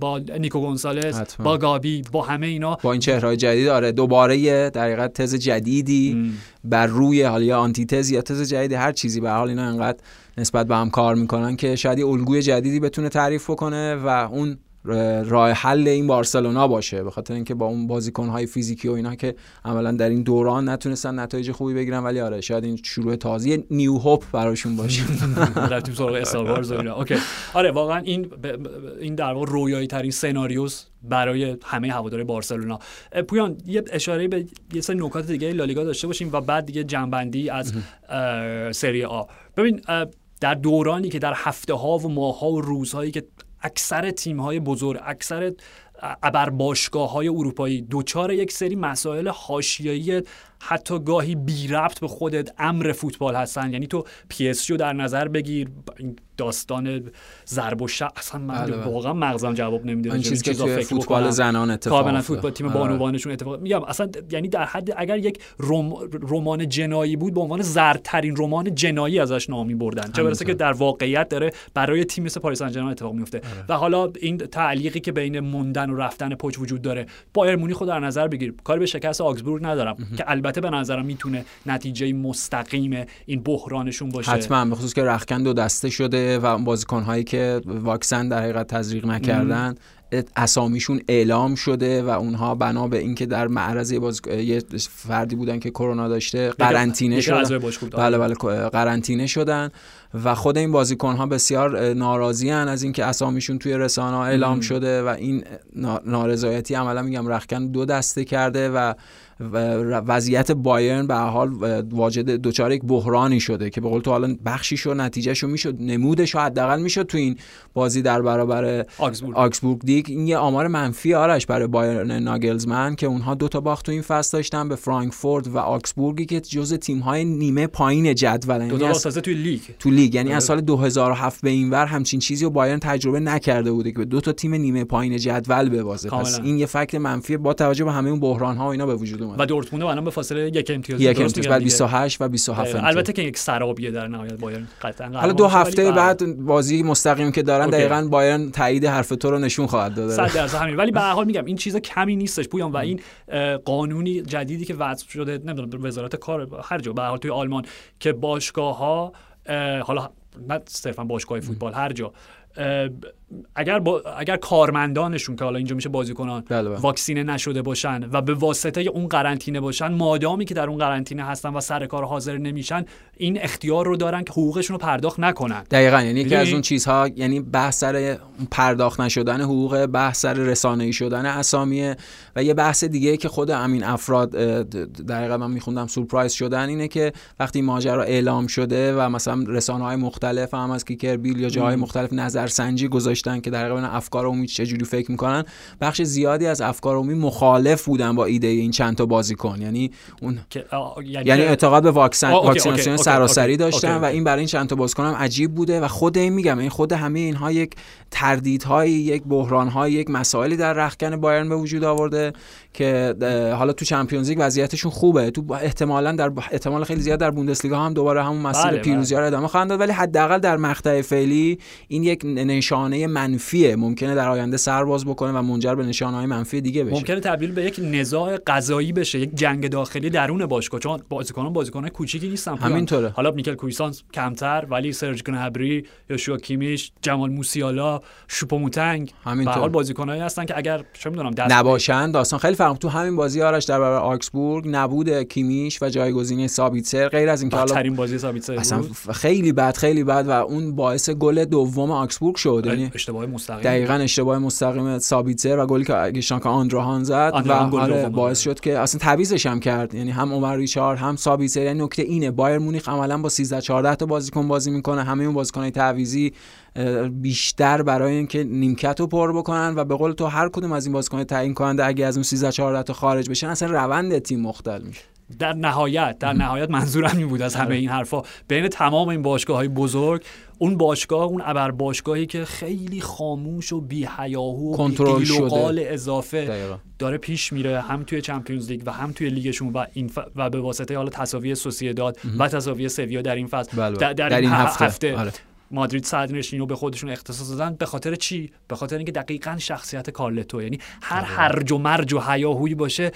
با نیکو گونسالز با گابی با همه اینا. با این چهرهای جدید آره دوباره در حقیقت تز جدیدی بر روی حالا یا آنتی تز یا تز جدید هر چیزی به حال اینا انقدر نسبت به هم کار می‌کنن که شاید الگوی جدیدی بتونه تعریف بکنه و اون راه حل این بارسلونا باشه به خاطر اینکه با اون بازیکن‌های فیزیکی و اینا که عملا در این دوران نتونستن نتایج خوبی بگیرن ولی آره شاید این شروع تازه نیو هوپ براشون باشه. [laughs] رفتیم سراغ استار اوکی. آره واقعا این این در واقع رویایی ترین سناریوس برای همه هواداره بارسلونا. پویان یه اشاره به یه سری نکات دیگه لالیگا داشته باشیم و بعد دیگه جنبندی از سری آ. ببین در دورانی که در هفته ها و ماه ها و روزهایی که اکثر تیم های بزرگ اکثر ابر باشگاه های اروپایی دچار یک سری مسائل حاشیه‌ای حتی گاهی بی ربط به خودت امر فوتبال هستن. یعنی تو پی اس در نظر بگیر. داستان ضرب و اصلا من بله، بله. واقعا مغزم جواب نمیده. این چیزی که توی فوتبال زنان اتفاق کاملا فوتبال تیم آره. بانوانشون اتفاق میگم اصلا یعنی در حد اگر یک رمان جنایی بود به عنوان زردترین رمان جنایی ازش نامی بردن. چه برسه که در واقعیت داره برای تیم مثل پاریس سن اتفاق میفته آره. و حالا این تعلیقی که بین موندن و رفتن پوچ وجود داره. بایر مونیخ خود در نظر بگیر. کار به شکست آگزبورگ ندارم که البته به نظرم می‌تونه نتیجه مستقیم این بحرانشون باشه. حتما به خصوص که رخکن دو دسته شده و بازیکن هایی که واکسن در حقیقت تزریق نکردن اسامیشون اعلام شده و اونها بنا به اینکه در معرض یه فردی بودن که کرونا داشته قرنطینه شدن. بله بله قرنطینه شدن و خود این بازیکن ها بسیار ناراضی از اینکه اسامیشون توی رسانه اعلام شده و این نارضایتی عملا میگم رختکن دو دسته کرده و وضعیت بایرن به حال واجد دچار یک بحرانی شده که به قول تو حالا بخشی و نتیجهشو می‌شد نمودش حداقل می‌شد تو این بازی در برابر آگسبورگ دیگه این یه آمار منفی آرش برای بایرن ناگلزمن که اونها دو تا باخت تو این فصل داشتن به فرانکفورت و آگسبورگی که جزء تیم های نیمه پایین جدول. یعنی دو تا توی لیگ. تو لیگ. یعنی از آره. سال 2007 به این ور همچین چیزی رو بایرن تجربه نکرده بوده که به دو تا تیم نیمه پایین جدول ببازه. پس این یه fact منفی با توجه به همه اون بحران ها و اینا به وجود اومد. و دورتموند الان به فاصله یک امتیاز یک امتیاز بعد 28 و 27 البته که یک سرابیه در نهایت بایرن قطعا حالا دو هفته بعد بازی مستقیم که دارن دقیقاً بایرن تایید حرف تو رو نشون خواهد داد. 100 درصد همین. ولی به هر حال میگم این چیز کمی نیستش پویان و این قانونی جدیدی که وضع شده نمی‌دونم وزارت کار هر جا به هر حال توی آلمان که باشگاه ها حالا نه صرفا باشگاه فوتبال هر جا اگر با اگر کارمندانشون که حالا اینجا میشه بازیکنان بله بله. واکسینه نشده باشن و به واسطه اون قرنطینه باشن مادامی که در اون قرنطینه هستن و سر کار حاضر نمیشن این اختیار رو دارن که حقوقشون رو پرداخت نکنن. دقیقا یعنی یکی از اون چیزها یعنی بحث سر پرداخت نشدن حقوق بحث سر رسانه‌ای شدن اسامیه و یه بحث دیگه که خود همین افراد دقیقا من میخوندم سورپرایز شدن اینه که وقتی ماجرا اعلام شده و مثلا رسانه های مختلف هم از کیکر بیل یا جاهای مختلف نظرسنجی گذاشتن که در واقع افکار عمومی چجوری فکر می‌کنن. بخش زیادی از افکار عمومی مخالف بودن با ایده این چند تا بازیکن. یعنی اون یعنی, یعنی اعتقاد به واکسن واکسیناسیون سراسری داشتن و این برای این چند تا بازیکن هم عجیب بوده و خود این میگم این خود همه اینها یک تردیدهایی یک بحرانهایی یک مسائلی در رخکن بایرن به وجود آورده که حالا تو چمپیونز لیگ وضعیتشون خوبه. تو احتمالا در احتمال خیلی زیاد در بوندسلیگا هم دوباره همون مسیر بله پیروزی بله. رو ادامه خواهند داد. ولی حداقل در مقطع فعلی این یک نشانه منفیه. ممکنه در آینده سرباز بکنه و منجر به های منفی دیگه بشه. ممکنه تبدیل به یک نزاع قضایی بشه یک جنگ داخلی درون باشگاه. چون بازیکنان بازیکنان کوچیکی نیستن همینطوره. حالا میکل کویسانس کمتر ولی سرج گنبری یا کیمیش جمال موسیالا شوپوموتنگ. همینطور حال بازیکنایی هستن که اگر چه می‌دونم نباشن داستان خیلی فرق تو همین بازی آرش در برابر آکسبورگ نبود کیمیش و جایگزینی سابیتسر غیر از اینکه حالا بازی سابیتسر اصلا خیلی بد خیلی بد و اون باعث گل دوم آکسبورگ شد. یعنی اشتباه مستقیم. دقیقاً اشتباه مستقیم سابیتسر و گلی که گشتان که آندراهان زد و آره باعث شد که اصلا تعویضش هم کرد. یعنی هم عمر ریچارد هم سابیتسر یعنی نکته اینه بایر مونیخ عملا با 13 14 تا بازیکن بازی می‌کنه. همه اون بازیکنای تعویضی بیشتر برای اینکه نیمکت رو پر بکنن و به قول تو هر کدوم از این بازیکن تعیین کننده اگه از اون 13 14 تا خارج بشن اصلا روند تیم مختل میشه. در نهایت در نهایت منظورم این بود از همه این حرفا. بین تمام این باشگاه های بزرگ اون باشگاه اون ابر باشگاهی که خیلی خاموش و بی و کنترل شده. اضافه داره پیش میره هم توی چمپیونز لیگ و هم توی لیگشون و این و به واسطه حالا تساوی سوسییداد و تساوی سویا در این فصل بله، بله. در, در, این هفته, هفته. آره. مادرید صدرنشین رو به خودشون اختصاص دادن. به خاطر چی؟ به خاطر اینکه دقیقا شخصیت کارلتو یعنی هر. هرج و مرج و هیاهویی باشه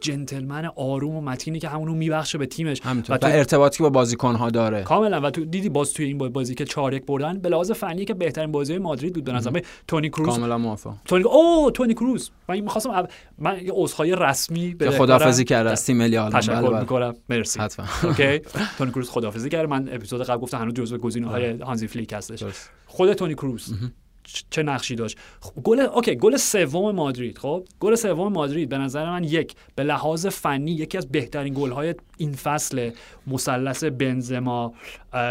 جنتلمن آروم و متینی که همونو میبخشه به تیمش. و, تو... ارتباطی با بازیکن‌ها داره. کاملا. و تو دیدی باز توی این بازی که 4 1 بردن؟ به لحاظ فنی که بهترین بازی مادرید بود به نظر تونی کروز کاملا موافق. تونی او تونی کروز من می‌خواستم من یه عذرخواهی رسمی به خدافظی کرد. از تیم ملی آلمان تشکر بله می‌کنم. مرسی. حتما. اوکی. [laughs] تونی کروز خدافظی کرد. من اپیزود قبل گفتم هنوز جزو گزینه‌های آره. هانزی فلیک هستش. خود تونی کروز. چه نقشی داشت؟ گل اوکی گل سوم مادرید خب. گل سوم مادرید به نظر من یک به لحاظ فنی یکی از بهترین گل های این فصل مثلث بنزما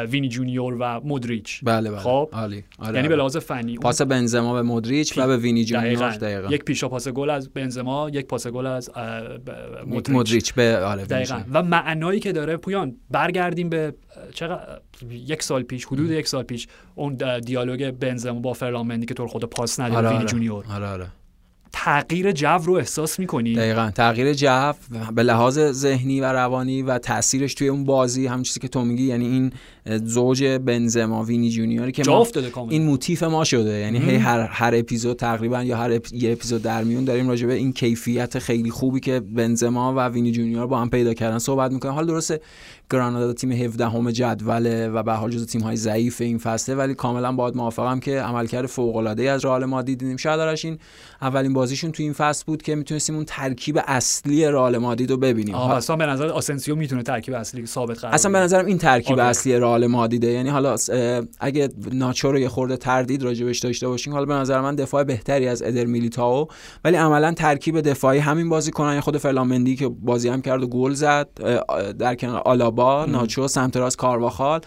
وینی جونیور و مودریچ بله بله خب آلی. آره یعنی به لحاظ فنی پاس بنزما به مودریچ و به وینی جونیور دقیقا. یک پیشا پاس گل از بنزما یک پاس گل از مودریچ, مودریچ به آره دقیقا. و معنایی که داره پویان برگردیم به چقدر یک سال پیش حدود یک سال پیش اون دیالوگ بنزما با فرلان مندی که تو خود پاس نداره آره وینی آره. جونیور آره آره. تغییر جو رو احساس می‌کنی؟ دقیقا. تغییر جو به لحاظ ذهنی و روانی و تاثیرش توی اون بازی همون چیزی که تو میگی یعنی این زوج بنزما وینی جونیوری که ما این موتیف ما شده. یعنی هی هر هر اپیزود تقریبا یا هر یه اپیزود در میون داریم راجع به این کیفیت خیلی خوبی که بنزما و وینی جونیور با هم پیدا کردن صحبت می‌کنیم حال درسته گرانادا تیم 17 همه جدوله و به حال جزو تیم های ضعیف این فصله ولی کاملا باید موافقم که عملکرد فوق العاده از رئال مادرید دیدیم. شاید این اولین بازیشون تو این فصل بود که می‌تونستیم اون ترکیب اصلی رئال مادرید رو ببینیم. اصلا به نظر آسنسیو می‌تونه ترکیب اصلی ثابت قرار اصلا به نظرم این ترکیب اصلی رئال مادریده یعنی حالا اگه ناچو رو یه خورده تردید راجبش داشته باشیم حالا به نظر من دفاع بهتری از ادر میلیتائو. ولی عملا ترکیب دفاعی همین بازی کنن خود فرلامندی که بازی هم کرد و گل زد در کنار آلابا ناچو سمت راست کارواخال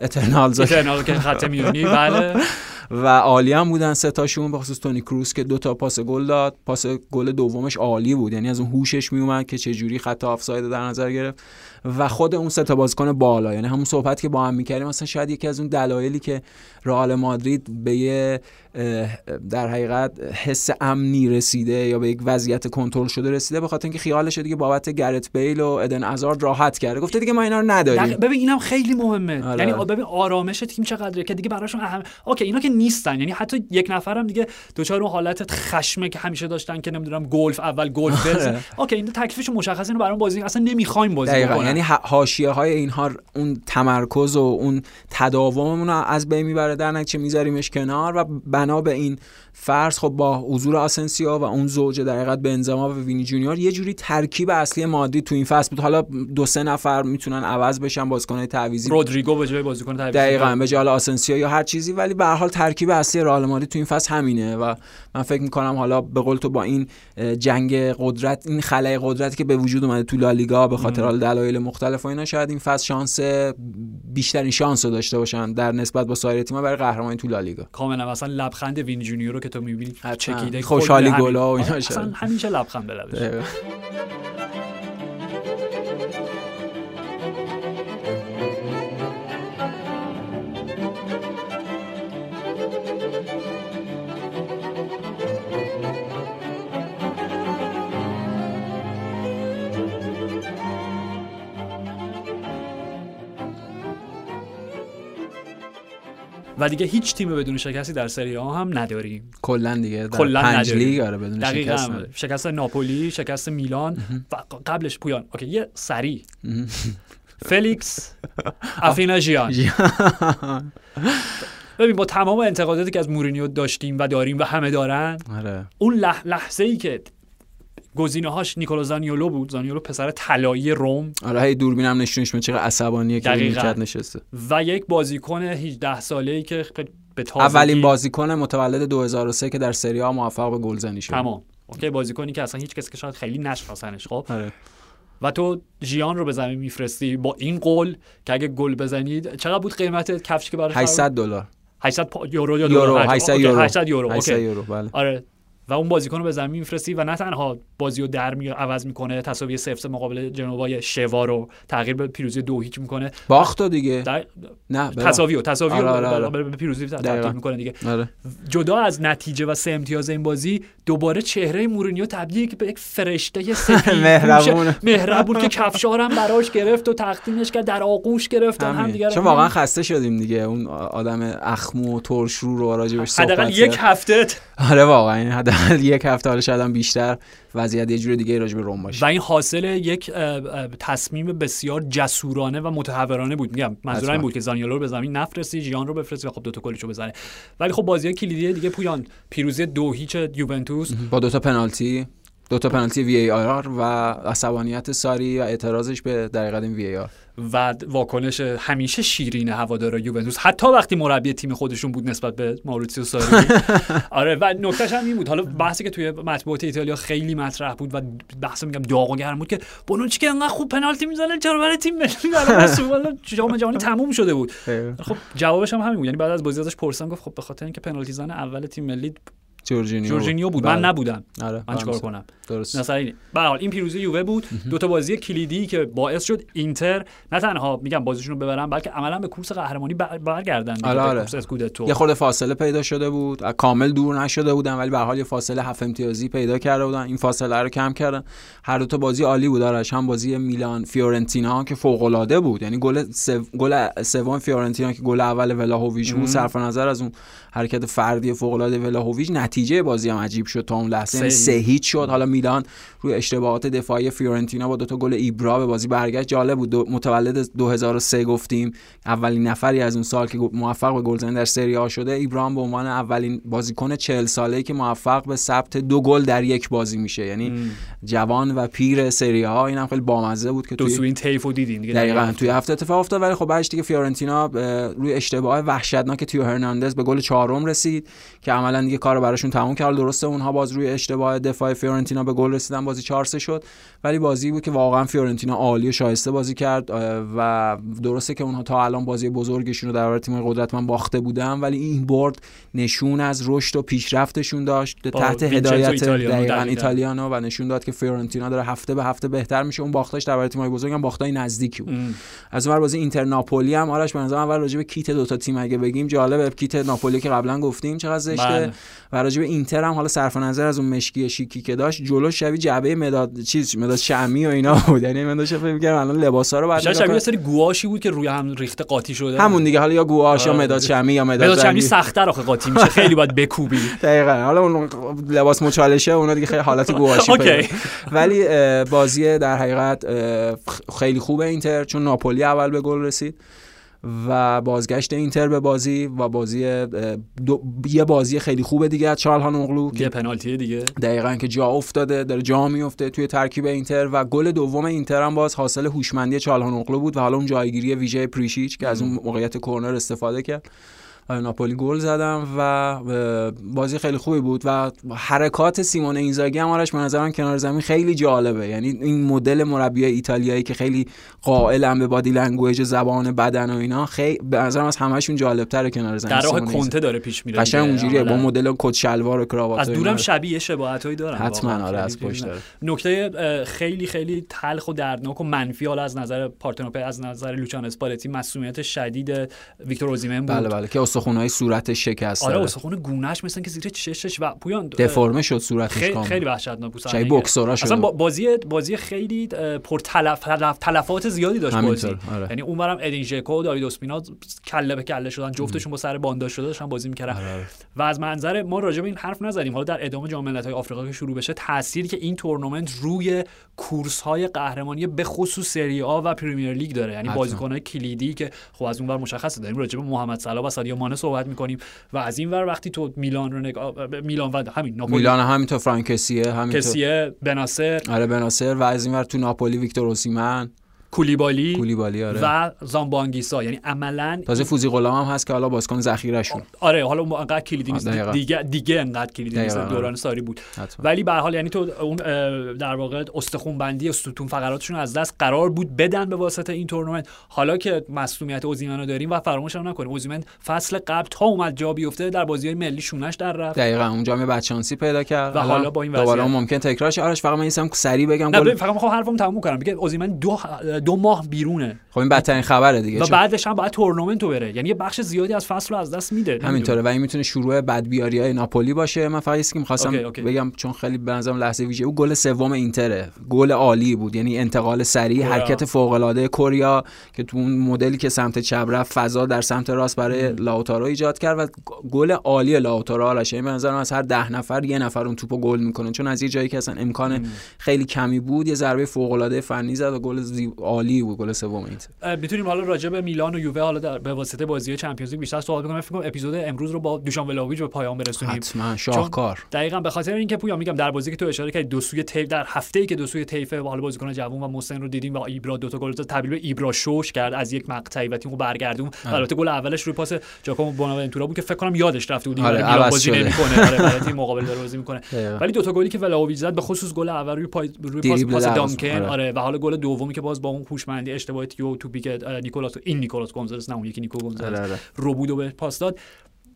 اترنالز که خط میونی بله. [laughs] و عالی هم بودن سه تاشون به خصوص تونی کروس که دو تا پاس گل داد. پاس گل دومش عالی بود یعنی از اون هوشش میومد که چه جوری خط آفساید در نظر گرفت. و خود اون سه تا بازیکن بالا یعنی همون صحبت که با هم می‌کردیم مثلا شاید یکی از اون دلایلی که رئال مادرید به یه در حقیقت حس امنی رسیده یا به یک وضعیت کنترل شده رسیده به خاطر اینکه خیالش دیگه بابت گرت بیل و ادن ازارد راحت کرده. گفته دیگه ما اینا رو نداریم. ببین اینم خیلی مهمه. آره. یعنی ببین آرامش تیم چقدره که دیگه براشون اهم اوکی اینا که نیستن. یعنی حتی یک نفرم دیگه دچار اون حالت خشمه که همیشه داشتن که نمی‌دونم گلف اول گلف آره. بزن اوکی این تکلیفش مشخصه اینو برام بازی اصلا نمی‌خوایم بازی دقیقاً. یعنی حاشیه های اینها اون تمرکز و اون تداوممون از بین می‌بره در نتیجه میذاریمش کنار و بنا به این فرض خب با حضور آسنسیو و اون زوج در حقیقت بنزما و وینی جونیور یه جوری ترکیب اصلی مادرید تو این فصل بود. حالا دو سه نفر می‌تونن عوض بشن بازیکن‌های تعویضی. رودریگو به جای بازیکن تعویضی دقیقاً به جای آسنسیا یا هر چیزی ولی به هر حال ترکیب اصلی رئال مادرید تو این فصل همینه و من فکر می‌کنم حالا به قول تو با این جنگ قدرت این خلای قدرتی که به وجود اومده تو لالیگا به خاطر دلایل مختلف و اینا شاید این فصل شانس بیشترین شانس رو داشته باشن در نسبت با سایر تیم‌ها برای قهرمانی تو لالیگا. کاملا مثلا لبخند وینی جونیور رو که تو می‌بینی چکیده خوشحالی گلا و اینا همیشه لبخند به لبش و دیگه هیچ تیم بدون شکستی در سری آ هم نداریم. کلا دیگه کلا پنج لیگ آره بدون شکست شکست ناپولی شکست میلان و قبلش پویان. اوکی یه سری فلیکس [laughs] آفنا جیان [laughs] ببین با تمام انتقاداتی که از مورینیو داشتیم و داریم و همه دارن آره. اون لحظه ای که گزینه هاش نیکولو زانیولو بود. زانیولو پسر طلایی روم. آره هی دوربینم نشونش چقدر عصبانیه که نشسته. و یک بازیکن 18 ساله ای که به تازگی اولین بازیکن متولد 2003 که در سری آ موفق به گلزنی شد. تمام. اوکی بازیکنی که اصلا هیچ کسی که شاید خیلی نشناسنش خب. آره. و تو ژیان رو به زمین میفرستی با این قول که اگه گل بزنید چقدر بود قیمت کفش که براش 800 دلار. 800 یورو یا دلار؟ 800 یورو. 800 یورو. 800 یورو بله. آره. و اون بازیکن رو به زمین میفرستی و نه تنها بازی رو در می عوض می‌کنه تساوی 0 مقابل جنوبای شوا رو تغییر به پیروزی دو هیچ می‌کنه. باخت دیگه. در... نه تساوی تساوی آره آره آره. به پیروزی تبدیل می‌کنه دیگه. آره. جدا از نتیجه و سه امتیاز این بازی دوباره چهره مورینیو تبدیل به یک فرشته سفید [laughs] مهربون. مهربون که کفشارم براش گرفت و تقدیمش کرد در آغوش گرفت هم دیگه چون واقعا خسته شدیم دیگه. اون آدم اخمو و ترش رو رو راجبش صحبت یک هفته آره واقعا. حداقل [laughs] یک هفته حالا شاید هم بیشتر وضعیت یه جور دیگه راجع به روم باشه. و این حاصل یک تصمیم بسیار جسورانه و متهورانه بود. میگم منظور این بود که زانیولو رو به زمین نفرستی جیان رو بفرستی و خب دو تا گلشو بزنه ولی خب بازی کلیدی دیگه پویان پیروزی دو هیچ یوونتوس. با دو تا پنالتی. دو تا پنالتی VAR و عصبانیت ساری و اعتراضش به دقیقه این VAR. و واکنش همیشه شیرین هوادارا یوونتوس. حتی وقتی مربی تیم خودشون بود نسبت به ماوریتسیو ساری. [laughs] آره و نکتهش هم این بود. حالا بحثی که توی مطبوعات ایتالیا خیلی مطرح بود و بحث میگم داغ و گرم بود که بونوچی که انقدر خوب پنالتی می‌زنه چرا برای تیم ملی [laughs] جام جهانی تموم شده بود. خب جوابش هم همین بود. یعنی بعد از بازی ازش پرسیدم گفت خب به خاطر اینکه پنالتی زن اول تیم ملی جورجینیو. جورجینیو بود. من بله. نبودم. آره من چیکار کنم؟ درست. مثلا این این پیروزی یووه بود. دو تا بازی کلیدی که باعث شد اینتر نه تنها میگم بازیشون رو ببرن بلکه عملا به کورس قهرمانی برگردن آره آره. کورس اسکودتو. یه خورده فاصله پیدا شده بود. کامل دور نشده بودن ولی به حال یه فاصله هفت امتیازی پیدا کرده بودن. این فاصله رو کم کردن. هر دو تا بازی عالی بود. آرش هم بازی میلان فیورنتینا که فوق العاده بود. یعنی گل گل سوم فیورنتینا که گل اول ولاهویچ بود صرف نظر از اون حرکت فردی فوق العاده ولاهویچ نتیجه بازی هم عجیب شد تا اون لحظه یعنی سه هیچ. شد. حالا میلان روی اشتباهات دفاعی فیورنتینا با دو تا گل ایبرا به بازی برگشت. جالب بود. دو متولد 2003 گفتیم. اولین نفری از اون سال که موفق به گلزنی در سری آ شده ایبرام به عنوان اولین بازیکن 40 ساله که موفق به ثبت دو گل در یک بازی میشه. یعنی جوان و پیر سری ها اینم خیلی بامزه بود که دو سوی این طیفو دیدین دیگه. دقیقاً توی هفته اتفاق افتاد ولی خب بعدش دیگه فیورنتینا روی اشتباه وحشتناک تیو هرناندز به گل چهارم رسید که عملا دیگه کارو براشون تموم کرد. درسته اونها باز روی اشتباه دفاع فیورنتینا به گل رسیدن بازی 4 شد ولی بازی بود که واقعا فیورنتینا عالی و شایسته بازی کرد و درسته که اونها تا الان بازی بزرگشون رو در برابر تیم قدرتمند باخته بودن ولی این برد نشون از رشد و پیشرفتشون داشت. تحت هدایت دقیقاً ایتالیانو و نشون داد که فیورنتینا داره هفته به هفته بهتر میشه. اون باختاش در برابر تیم‌های بزرگ هم باختای نزدیکی بود. از اون بازی اینتر ناپولی هم آرش به نظر اول راجع به کیت دو تا تیم اگه بگیم جالبه. کیت ناپولی که قبلا گفتیم چقدر زشته بله. و راجع به اینتر هم حالا صرف نظر از اون مشکی شیکی که داشت جلو شبیه جعبه مداد چیز مداد شمی و اینا بود. یعنی من داشتم فکر می‌کردم الان لباسا رو بعد شبیه سری گواشی بود که روی هم ریخته قاطی شده. همون دیگه حالا یا گواش یا مداد شمی یا مداد شمی سخت‌تر آخه قاطی میشه. خیلی باید بکوبی. [laughs] دقیقاً. حالا اون لباس مچالشه اونا دیگه خیلی حالت گواشی [laughs] ولی بازی در حقیقت خیلی خوبه اینتر چون ناپولی اول به گل رسید. و بازگشت اینتر به بازی و بازی دو یه بازی خیلی خوبه دیگه از چالهان اغلو که پنالتی دیگه. دقیقا که جا افتاده داره جا میفته توی ترکیب اینتر و گل دوم اینتر هم باز حاصل هوشمندی چالهان اغلو بود و حالا اون جایگیری ویژه پریشیچ که از اون موقعیت کرنر استفاده کرد. ناپولی گل زدم و بازی خیلی خوبی بود و حرکات سیمون اینزاگی هم آرش به نظرم کنار زمین خیلی جالبه. یعنی این مدل مربی ایتالیایی که خیلی قائلن به body language زبان بدن و اینا خیلی به نظرم از همشون جالبتره کنار زمین در راه کنته داره پیش میره قشنگ اونجوریه با مدل کت شلوار و کراوات از دورم شبیه شباهتایی داره حتما آره از پشت نکته خیلی خیلی تلخ و دردناک و منفی حالا از نظر پارتنوپه از نظر لوچان اسپالتی مصدومیت شدید ویکتور اوزیمن بود. بله بله که استخونهای صورتش شکسته آره استخون گونهش مثلا که زیر چشش و پویان دفرمه شد صورتش خیلی کامل. خیلی وحشتناک بود. چای بوکسورا شد. اصلا بازی بازی خیلی پر تلف تلفات زیادی داشت بازی. آره. یعنی اونورم ادین ژکو و داوید اسپینا کله به کله شدن جفتشون با سر بانداش شده داشتن بازی می‌کردن. آره،, آره. و از منظر ما راجع به این حرف نزدیم. حالا در ادامه جام ملت‌های آفریقا که شروع بشه تأثیری که این تورنمنت روی کورس های قهرمانی به خصوص سری آ و Premier League داره. یعنی بازیکن‌های کلیدی که خب از اونور مشخصه. داریم راجع به محمد صلاح و سادیو مانه صحبت می‌کنیم و از این ور وقتی تو میلان رو نگاه میلان و همین ناپولی میلان همینطور فرانکسیه همینطور. کسیه بناسر آره بناسر و از این ور تو ناپولی ویکتور اوسیمن. کولیبالی کولیبالی آره. و زامبانگیسا. یعنی عملا تازه فوزی غلام هم هست که حالا بازیکن ذخیرهشون. آره حالا انقدر کلیدی نیست. دیگه دیگه انقدر کلیدی نیست. دوران ساری بود. حتما. ولی به حال یعنی تو اون در واقع استخون بندی استون فقراتشون از دست قرار بود بدن به واسطه این تورنمنت. حالا که مصونیت اوزیمن رو داریم و فراموش هم نکنیم. اوزیمن فصل قبل تا اومد جا بیفته در بازی های ملی شونش در رفت. دقیقاً اونجا می بچانسی پیدا کرد. و حالا با این دوباره ممکن تکرارش. آرش فقط من اینم سری بگم. گل فقط می‌خوام حرفم تموم کنم. بگم اوزیمن دو دو ماه بیرون خب این بدترین خبره دیگه. و بعدش هم باید تورنمنت بره. یعنی یه بخش زیادی از فصل رو از دست میده. همینطوره. و این می‌تونه شروع بدبیاری های ناپولی باشه. من فقط که می‌خواستم بگم چون خیلی به نظرم لحظه ویژه او گل سوم اینتره. گل عالی بود. یعنی انتقال سریع حرکت فوق العاده کوریا که تو اون مدلی که سمت چپ رفت فضا در سمت راست برای لاوتارو ایجاد کرد و گل عالی لاوتارو آلش به نظرم از هر ده نفر یه نفر اون توپو گل می‌کنه. چون از یه جایی که اصلا امکان خیلی کمی بود یه ضربه فوق العاده فنی زد و گل عالی بود گل سوم اینتر. می‌تونیم حالا راجع به میلان و یووه حالا در به واسطه بازی Champions League بیشتر صحبت بکنم فکر کنم اپیزود امروز رو با دوشان ولاویچ به پایان برسونیم. حتما شاهکار. دقیقاً به خاطر اینکه پویا میگم در بازی که تو اشاره کردی دو سوی طیف در هفته ای که دو سوی طیف حالا بازیکن جوون و مسن رو دیدیم و ایبرا دو تا گل تبدیل به ایبرا شوش کرد از یک مقطعی و تیمو برگردون. البته گل اولش روی پاس جاکومو بوناونتورا بود که فکر کنم یادش رفته بود آره بازی نمی‌کنه. آره برای تیم [laughs] مقابل داره بازی می‌کنه. ولی دو تا گلی که ولاویچ زد به خصوص گل اول روی پای روی پاس پاس دانکن آره. آره و حالا گل دومی که باز با اون هوشمندی اشتباهی تو تو بیگ نیکولاس این نیکولاس گونزالس نه اون یکی نیکو گونزالس آره، آره. رو به پاس داد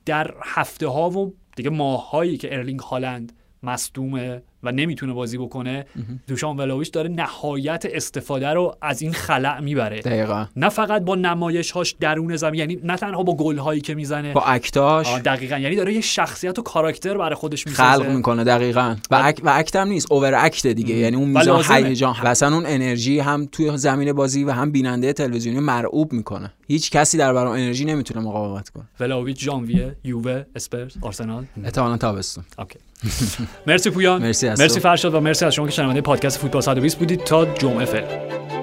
در هفته ها و دیگه ماه هایی که ارلینگ هالند مصدومه و نمی‌تونه بازی بکنه دوشان ولاویچ داره نهایت استفاده رو از این خلأ می‌بره. دقیقا. نه فقط با نمایش هاش درون زمین یعنی نه تنها با گل هایی که می‌زنه. با act اش. دقیقا. یعنی داره یه شخصیت و کاراکتر برای خودش می‌سازه. خلق می‌کنه دقیقا. و, اک... و act هم نیست over act دیگه یعنی اون میزان هیجان. و اصلا اون انرژی هم توی زمین بازی و هم بیننده تلویزیونی مرعوب می‌کنه. هیچ کسی در برابر انرژی نمی‌تونه مقاومت کنه. ولاویچ ژانویه یووه اسپرز آرسنال. احتمالاً تابستون. OK. مرسی پویان. مرسی مرسی فرشاد و مرسی از شما که شنونده پادکست فوتبال 120 بودید. تا جمعه فعلا